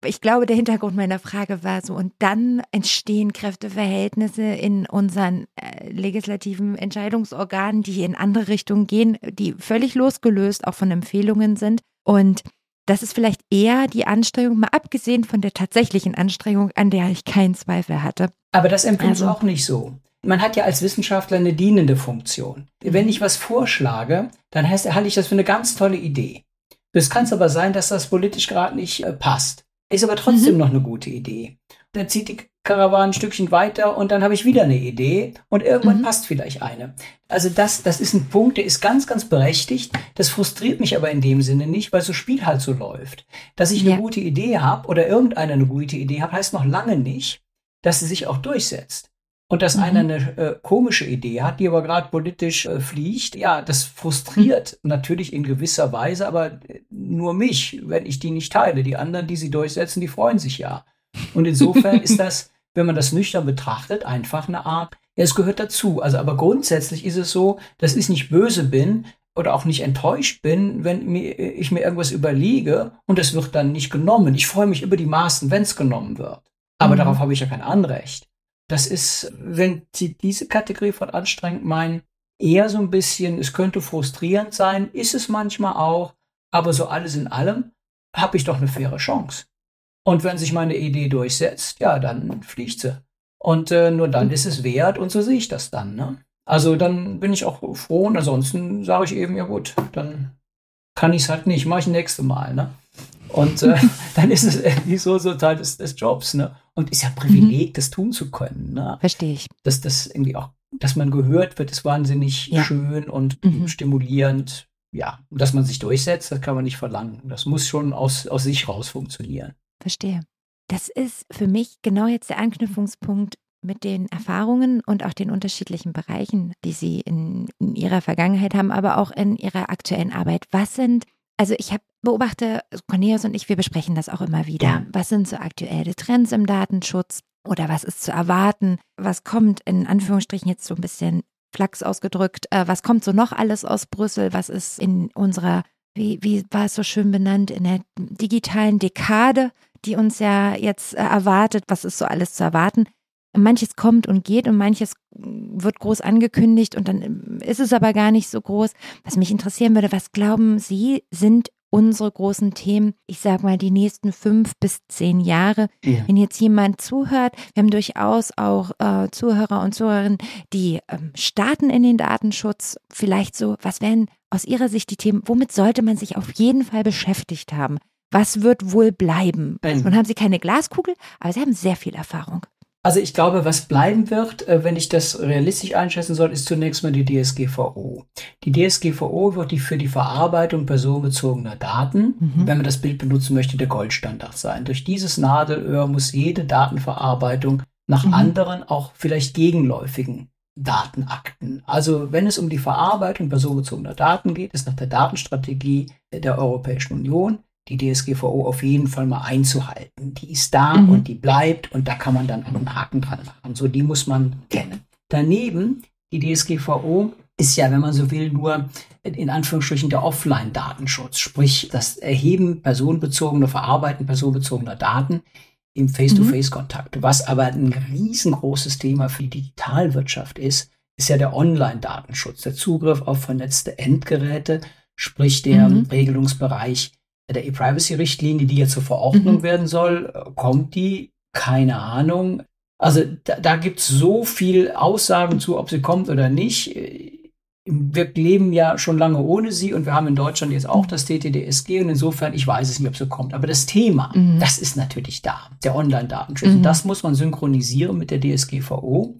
ich glaube, der Hintergrund meiner Frage war so, und dann entstehen Kräfteverhältnisse in unseren äh, legislativen Entscheidungsorganen, die in andere Richtungen gehen, die völlig losgelöst auch von Empfehlungen sind. Und das ist vielleicht eher die Anstrengung, mal abgesehen von der tatsächlichen Anstrengung, an der ich keinen Zweifel hatte. Aber das empfinde also, ich auch nicht so. Man hat ja als Wissenschaftler eine dienende Funktion. Wenn ich was vorschlage, dann heißt, halte ich das für eine ganz tolle Idee. Es kann aber sein, dass das politisch gerade nicht äh, passt. Ist aber trotzdem mhm. noch eine gute Idee. Dann zieht die Karawane ein Stückchen weiter und dann habe ich wieder eine Idee und irgendwann mhm. passt vielleicht eine. Also das, das ist ein Punkt, der ist ganz, ganz berechtigt. Das frustriert mich aber in dem Sinne nicht, weil so Spiel halt so läuft. Dass ich ja. eine gute Idee habe oder irgendeiner eine gute Idee hat, heißt noch lange nicht, dass sie sich auch durchsetzt. Und dass mhm. einer eine äh, komische Idee hat, die aber gerade politisch äh, fliegt, ja, das frustriert mhm. natürlich in gewisser Weise, aber äh, nur mich, wenn ich die nicht teile. Die anderen, die sie durchsetzen, die freuen sich ja. Und insofern ist das, [laughs] wenn man das nüchtern betrachtet, einfach eine Art, ja, es gehört dazu. Also, aber grundsätzlich ist es so, dass ich nicht böse bin oder auch nicht enttäuscht bin, wenn mir, ich mir irgendwas überlege und es wird dann nicht genommen. Ich freue mich über die Maßen, wenn es genommen wird. Aber mhm. darauf habe ich ja kein Anrecht. Das ist, wenn Sie diese Kategorie von anstrengend meinen, eher so ein bisschen, es könnte frustrierend sein, ist es manchmal auch, aber so alles in allem habe ich doch eine faire Chance. Und wenn sich meine Idee durchsetzt, ja, dann fliegt sie. Und äh, nur dann ist es wert und so sehe ich das dann. Ne? Also dann bin ich auch froh und ansonsten sage ich eben, ja gut, dann kann ich es halt nicht, mache ich nächste Mal. Ne? Und äh, [laughs] dann ist es irgendwie so, so Teil des, des Jobs. Ne? Und ist ja ein Privileg, mhm. das tun zu können. Ne? Verstehe ich. Dass das irgendwie auch, dass man gehört wird, ist wahnsinnig ja. schön und mhm. stimulierend. Ja, dass man sich durchsetzt, das kann man nicht verlangen. Das muss schon aus, aus sich raus funktionieren. Verstehe. Das ist für mich genau jetzt der Anknüpfungspunkt mit den Erfahrungen und auch den unterschiedlichen Bereichen, die Sie in, in Ihrer Vergangenheit haben, aber auch in Ihrer aktuellen Arbeit. Was sind, also ich habe beobachte, Cornelius und ich, wir besprechen das auch immer wieder. Ja. Was sind so aktuelle Trends im Datenschutz oder was ist zu erwarten? Was kommt in Anführungsstrichen jetzt so ein bisschen Flachs ausgedrückt? Äh, was kommt so noch alles aus Brüssel? Was ist in unserer, wie, wie war es so schön benannt, in der digitalen Dekade, die uns ja jetzt äh, erwartet? Was ist so alles zu erwarten? Manches kommt und geht und manches wird groß angekündigt und dann ist es aber gar nicht so groß. Was mich interessieren würde, was glauben Sie, sind unsere großen Themen, ich sage mal, die nächsten fünf bis zehn Jahre. Ja. Wenn jetzt jemand zuhört, wir haben durchaus auch äh, Zuhörer und Zuhörerinnen, die ähm, starten in den Datenschutz. Vielleicht so, was wären aus Ihrer Sicht die Themen, womit sollte man sich auf jeden Fall beschäftigt haben? Was wird wohl bleiben? Nun haben Sie keine Glaskugel, aber Sie haben sehr viel Erfahrung. Also ich glaube, was bleiben wird, äh, wenn ich das realistisch einschätzen soll, ist zunächst mal die DSGVO. Die DSGVO wird die für die Verarbeitung personenbezogener Daten, mhm. wenn man das Bild benutzen möchte, der Goldstandard sein. Durch dieses Nadelöhr muss jede Datenverarbeitung nach mhm. anderen, auch vielleicht gegenläufigen Datenakten. Also wenn es um die Verarbeitung personenbezogener Daten geht, ist nach der Datenstrategie der Europäischen Union die DSGVO auf jeden Fall mal einzuhalten. Die ist da mhm. und die bleibt und da kann man dann einen Haken dran machen. So, die muss man kennen. Daneben, die DSGVO ist ja, wenn man so will, nur in Anführungsstrichen der Offline-Datenschutz, sprich das Erheben personenbezogener, Verarbeiten personenbezogener Daten im Face-to-Face-Kontakt. Was aber ein riesengroßes Thema für die Digitalwirtschaft ist, ist ja der Online-Datenschutz, der Zugriff auf vernetzte Endgeräte, sprich der mhm. Regelungsbereich der E-Privacy-Richtlinie, die jetzt zur Verordnung mhm. werden soll, kommt die? Keine Ahnung. Also da, da gibt es so viel Aussagen zu, ob sie kommt oder nicht. Wir leben ja schon lange ohne sie und wir haben in Deutschland jetzt auch das TTDSG und insofern, ich weiß es nicht, ob sie kommt. Aber das Thema, mhm. das ist natürlich da, der Online-Datenschutz. Mhm. Und das muss man synchronisieren mit der DSGVO.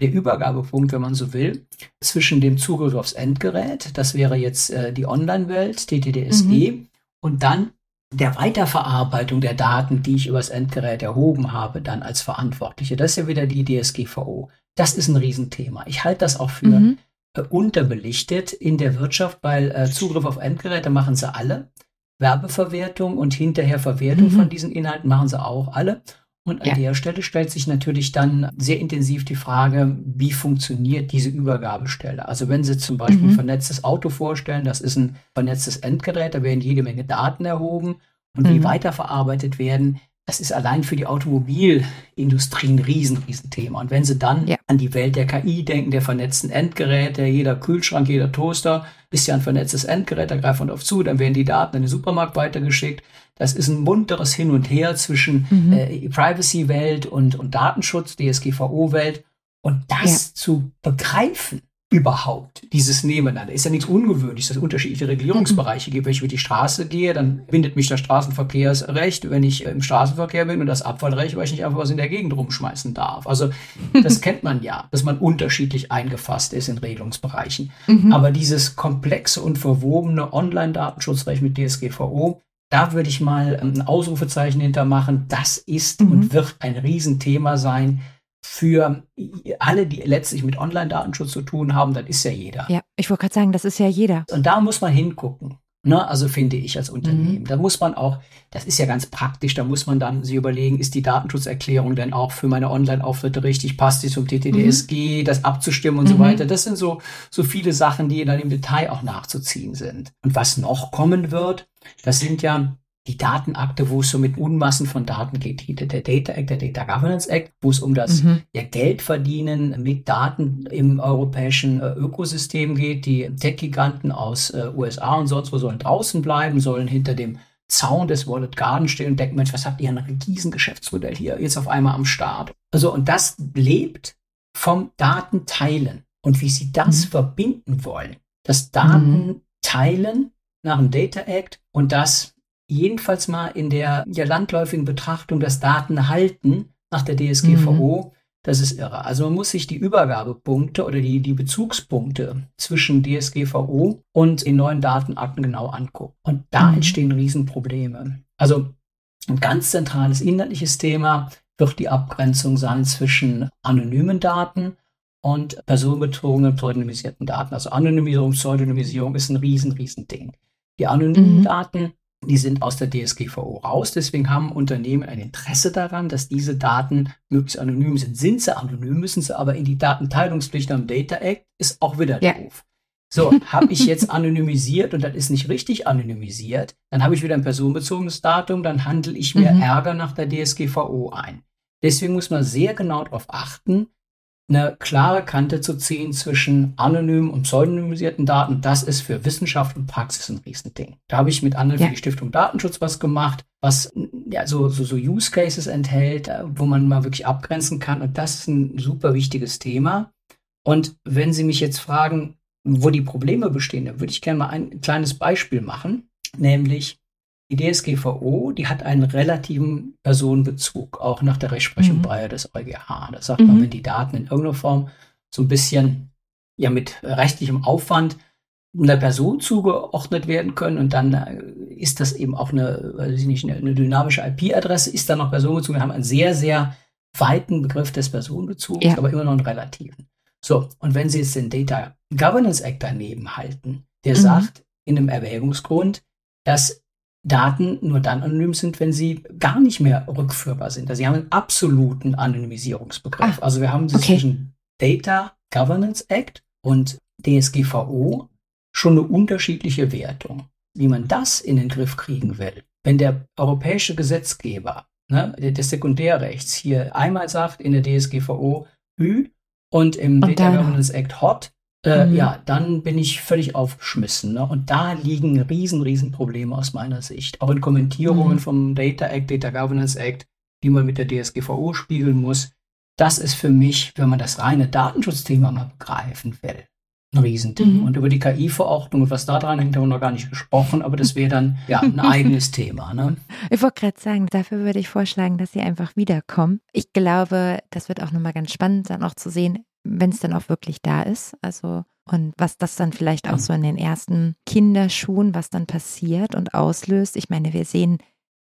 der Übergabepunkt, wenn man so will, zwischen dem Zugriff aufs Endgerät, das wäre jetzt äh, die Online-Welt, TTDSE, mhm. Und dann der Weiterverarbeitung der Daten, die ich übers Endgerät erhoben habe, dann als Verantwortliche. Das ist ja wieder die DSGVO. Das ist ein Riesenthema. Ich halte das auch für mhm. äh, unterbelichtet in der Wirtschaft, weil äh, Zugriff auf Endgeräte machen sie alle. Werbeverwertung und hinterher Verwertung mhm. von diesen Inhalten machen sie auch alle. Und an ja. der Stelle stellt sich natürlich dann sehr intensiv die Frage, wie funktioniert diese Übergabestelle? Also wenn Sie zum Beispiel mhm. ein vernetztes Auto vorstellen, das ist ein vernetztes Endgerät, da werden jede Menge Daten erhoben und mhm. die weiterverarbeitet werden, das ist allein für die Automobilindustrie ein riesen, riesen Thema. Und wenn Sie dann ja. an die Welt der KI denken, der vernetzten Endgeräte, jeder Kühlschrank, jeder Toaster ist ja ein vernetztes Endgerät, da greift man drauf zu, dann werden die Daten in den Supermarkt weitergeschickt. Das ist ein munteres Hin und Her zwischen mhm. äh, Privacy-Welt und, und Datenschutz, DSGVO-Welt. Und das ja. zu begreifen, überhaupt dieses Nebeneinander. Ist ja nichts Ungewöhnliches, dass es unterschiedliche Regulierungsbereiche gibt. Wenn ich über die Straße gehe, dann bindet mich das Straßenverkehrsrecht, wenn ich im Straßenverkehr bin und das Abfallrecht, weil ich nicht einfach was in der Gegend rumschmeißen darf. Also das [laughs] kennt man ja, dass man unterschiedlich eingefasst ist in Regelungsbereichen. Mhm. Aber dieses komplexe und verwobene Online-Datenschutzrecht mit DSGVO, da würde ich mal ein Ausrufezeichen hintermachen. Das ist mhm. und wird ein Riesenthema sein für alle, die letztlich mit Online-Datenschutz zu tun haben, dann ist ja jeder. Ja, ich wollte gerade sagen, das ist ja jeder. Und da muss man hingucken. Ne, also finde ich als Unternehmen. Mhm. Da muss man auch, das ist ja ganz praktisch, da muss man dann sich überlegen, ist die Datenschutzerklärung denn auch für meine Online-Auftritte richtig, passt die zum TTDSG, mhm. das abzustimmen und mhm. so weiter. Das sind so, so viele Sachen, die dann im Detail auch nachzuziehen sind. Und was noch kommen wird, das sind ja die Datenakte, wo es so mit Unmassen von Daten geht, der Data Act, der Data Governance Act, wo es um das mhm. ja, Geldverdienen mit Daten im europäischen äh, Ökosystem geht. Die Tech-Giganten aus äh, USA und sonst wo sollen draußen bleiben, sollen hinter dem Zaun des Wallet Garden stehen und denken, Mensch, was habt ihr ein riesen Geschäftsmodell hier jetzt auf einmal am Start? Also, und das lebt vom Datenteilen und wie sie das mhm. verbinden wollen. Das Datenteilen mhm. nach dem Data Act und das jedenfalls mal in der ja, landläufigen Betrachtung das Datenhalten nach der DSGVO, mhm. das ist irre. Also man muss sich die Übergabepunkte oder die, die Bezugspunkte zwischen DSGVO und den neuen Datenakten genau angucken. Und da mhm. entstehen Riesenprobleme. Also ein ganz zentrales inhaltliches Thema wird die Abgrenzung sein zwischen anonymen Daten und personenbezogenen, pseudonymisierten Daten. Also Anonymisierung, Pseudonymisierung ist ein riesen, riesen Ding. Die anonymen mhm. Daten die sind aus der DSGVO raus. Deswegen haben Unternehmen ein Interesse daran, dass diese Daten möglichst anonym sind. Sind sie anonym, müssen sie aber in die Datenteilungspflicht am Data Act, ist auch wieder ja. doof. So, habe ich jetzt anonymisiert und das ist nicht richtig anonymisiert, dann habe ich wieder ein personenbezogenes Datum, dann handle ich mir mhm. Ärger nach der DSGVO ein. Deswegen muss man sehr genau darauf achten, eine klare Kante zu ziehen zwischen anonymen und pseudonymisierten Daten. Das ist für Wissenschaft und Praxis ein Riesending. Da habe ich mit anderen ja. für die Stiftung Datenschutz was gemacht, was ja so, so, so Use Cases enthält, äh, wo man mal wirklich abgrenzen kann. Und das ist ein super wichtiges Thema. Und wenn Sie mich jetzt fragen, wo die Probleme bestehen, dann würde ich gerne mal ein kleines Beispiel machen, nämlich die DSGVO, die hat einen relativen Personenbezug, auch nach der Rechtsprechung mhm. Breyer des EuGH. Das sagt mhm. man, wenn die Daten in irgendeiner Form so ein bisschen ja mit rechtlichem Aufwand einer Person zugeordnet werden können und dann äh, ist das eben auch eine, weiß ich nicht, eine, eine dynamische IP-Adresse, ist dann noch personenbezogen. Wir haben einen sehr, sehr weiten Begriff des Personenbezugs, ja. aber immer noch einen relativen. So, und wenn Sie jetzt den Data Governance Act daneben halten, der mhm. sagt in einem Erwägungsgrund, dass Daten nur dann anonym sind, wenn sie gar nicht mehr rückführbar sind. Also sie haben einen absoluten Anonymisierungsbegriff. Ah, also wir haben okay. zwischen Data Governance Act und DSGVO schon eine unterschiedliche Wertung. Wie man das in den Griff kriegen will, wenn der europäische Gesetzgeber ne, des Sekundärrechts hier einmal sagt in der DSGVO Ü und im und Data Governance Act Hot, äh, mhm. ja, dann bin ich völlig aufgeschmissen. Ne? Und da liegen riesen, riesen Probleme aus meiner Sicht. Auch in Kommentierungen mhm. vom Data Act, Data Governance Act, die man mit der DSGVO spiegeln muss. Das ist für mich, wenn man das reine Datenschutzthema mal begreifen will, ein Riesending. Mhm. Und über die KI-Verordnung und was da dran hängt, haben wir noch gar nicht gesprochen, aber das wäre dann ja ein [laughs] eigenes Thema. Ne? Ich wollte gerade sagen, dafür würde ich vorschlagen, dass Sie einfach wiederkommen. Ich glaube, das wird auch nochmal ganz spannend, dann auch zu sehen, wenn es dann auch wirklich da ist. Also und was das dann vielleicht auch so in den ersten Kinderschuhen, was dann passiert und auslöst. Ich meine, wir sehen,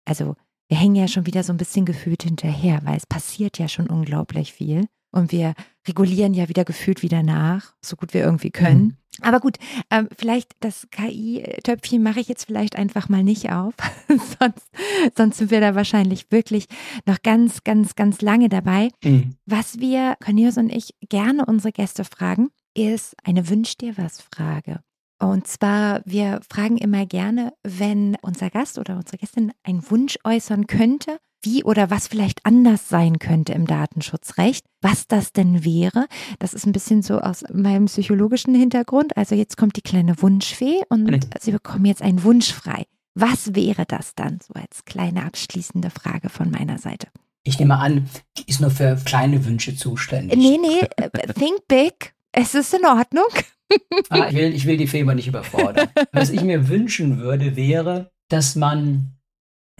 also wir hängen ja schon wieder so ein bisschen gefühlt hinterher, weil es passiert ja schon unglaublich viel. Und wir regulieren ja wieder gefühlt wieder nach, so gut wir irgendwie können. Mhm. Aber gut, ähm, vielleicht das KI-Töpfchen mache ich jetzt vielleicht einfach mal nicht auf. [laughs] sonst, sonst sind wir da wahrscheinlich wirklich noch ganz, ganz, ganz lange dabei. Mhm. Was wir, Cornelius und ich, gerne unsere Gäste fragen, ist eine Wünsch dir was Frage. Und zwar, wir fragen immer gerne, wenn unser Gast oder unsere Gästin einen Wunsch äußern könnte, wie oder was vielleicht anders sein könnte im Datenschutzrecht, was das denn wäre. Das ist ein bisschen so aus meinem psychologischen Hintergrund. Also jetzt kommt die kleine Wunschfee und Sie bekommen jetzt einen Wunsch frei. Was wäre das dann? So als kleine abschließende Frage von meiner Seite. Ich nehme an, die ist nur für kleine Wünsche zuständig. Nee, nee, äh, think big. Es ist in Ordnung. [laughs] ah, ich, will, ich will die Fee nicht überfordern. Was ich mir wünschen würde, wäre, dass man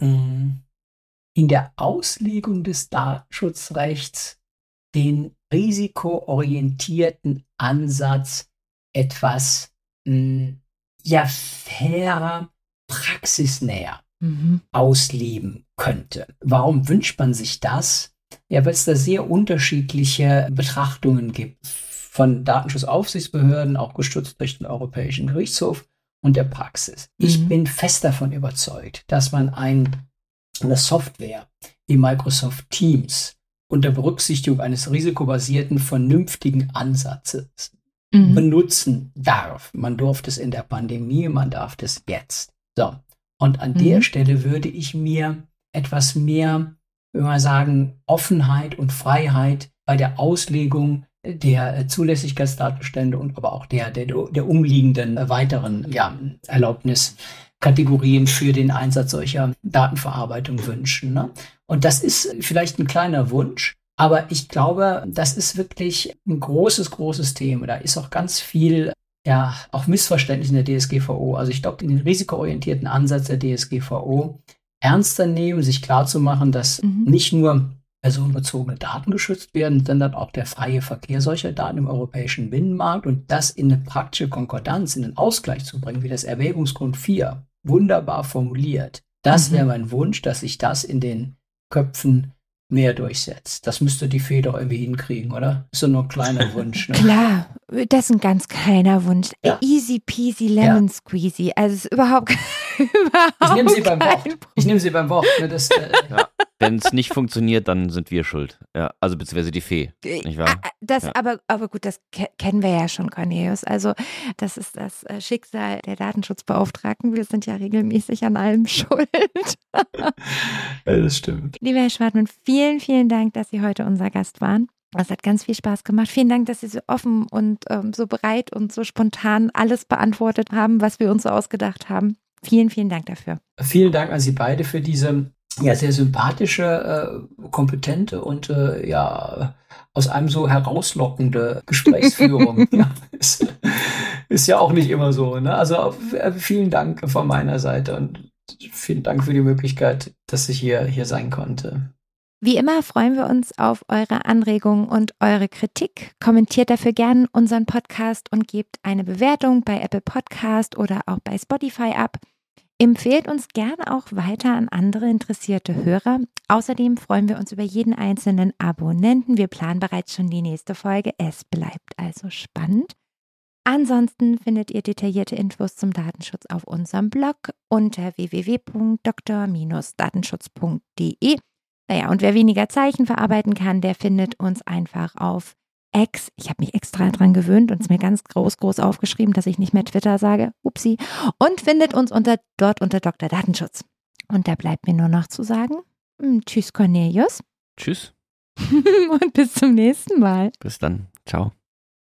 mh, hm, in der Auslegung des Datenschutzrechts den risikoorientierten Ansatz etwas mh, hm, ja fairer, praxisnäher mhm. ausleben könnte. Warum wünscht man sich das? Ja, weil es da sehr unterschiedliche Betrachtungen gibt von Datenschutzaufsichtsbehörden, auch gestützt durch den Europäischen Gerichtshof und der Praxis. Mhm. Ich bin fest davon überzeugt, dass man ein, eine Software wie Microsoft Teams unter Berücksichtigung eines risikobasierten, vernünftigen Ansatzes mhm. benutzen darf. Man durfte es in der Pandemie, man darf es jetzt. So. Und an mhm. der Stelle würde ich mir etwas mehr, wenn wir sagen, Offenheit und Freiheit bei der Auslegung der äh, Zulässigkeitsdatenstände und aber auch der, der, der umliegenden äh, weiteren ja, Erlaubniskategorien für den Einsatz solcher Datenverarbeitung wünschen. Ne? Und das ist vielleicht ein kleiner Wunsch, aber ich glaube, das ist wirklich ein großes, großes Thema. Da ist auch ganz viel ja, auch Missverständnis in der DSGVO. Also ich glaube, den risikoorientierten Ansatz der DSGVO ernster nehmen, sich klarzumachen, dass mhm. nicht nur personenbezogene Daten geschützt werden, sondern auch der freie Verkehr solcher Daten im europäischen Binnenmarkt und das in eine praktische Konkordanz, in den Ausgleich zu bringen, wie das Erwägungsgrund 4 wunderbar formuliert. Das mhm. wäre mein Wunsch, dass sich das in den Köpfen mehr durchsetzt. Das müsste die Fee doch irgendwie hinkriegen, oder? Ist doch nur ein kleiner [laughs] Wunsch. Ne? Klar, das ist ein ganz kleiner Wunsch. Ja. Easy peasy lemon ja. squeezy. Also es ist überhaupt, [laughs] überhaupt ich nehme sie beim Wort. Ich nehme sie beim Wort. Ne, das, äh, ja. Wenn es nicht funktioniert, dann sind wir schuld. Ja, also beziehungsweise die Fee, nicht wahr? Ah, das, ja. aber, aber gut, das kennen wir ja schon, Cornelius. Also das ist das äh, Schicksal der Datenschutzbeauftragten. Wir sind ja regelmäßig an allem [laughs] schuld. ja, das stimmt. Lieber Herr Schwartmann, vielen, vielen Dank, dass Sie heute unser Gast waren. Es hat ganz viel Spaß gemacht. Vielen Dank, dass Sie so offen und ähm, so bereit und so spontan alles beantwortet haben, was wir uns so ausgedacht haben. Vielen, vielen Dank dafür. Vielen Dank an Sie beide für diese ja, sehr sympathische, äh, kompetente und äh, ja, aus einem so herauslockende Gesprächsführung. [laughs] ja, ist, ist, ja auch nicht immer so. Ne? Also äh, vielen Dank von meiner Seite und vielen Dank für die Möglichkeit, dass ich hier, hier sein konnte. Wie immer freuen wir uns auf eure Anregungen und eure Kritik. Kommentiert dafür gerne unseren Podcast und gebt eine Bewertung bei Apple Podcast oder auch bei Spotify ab. Empfehlt uns gerne auch weiter an andere interessierte Hörer. Außerdem freuen wir uns über jeden einzelnen Abonnenten. Wir planen bereits schon die nächste Folge. Es bleibt also spannend. Ansonsten findet ihr detaillierte Infos zum Datenschutz auf unserem Blog unter www.dr-datenschutz.de. Naja, und wer weniger Zeichen verarbeiten kann, der findet uns einfach auf Ex, ich habe mich extra dran gewöhnt und es mir ganz groß, groß aufgeschrieben, dass ich nicht mehr Twitter sage. Upsi. Und findet uns unter, dort unter Dr. Datenschutz. Und da bleibt mir nur noch zu sagen, hm, tschüss Cornelius. Tschüss. [laughs] und bis zum nächsten Mal. Bis dann. Ciao.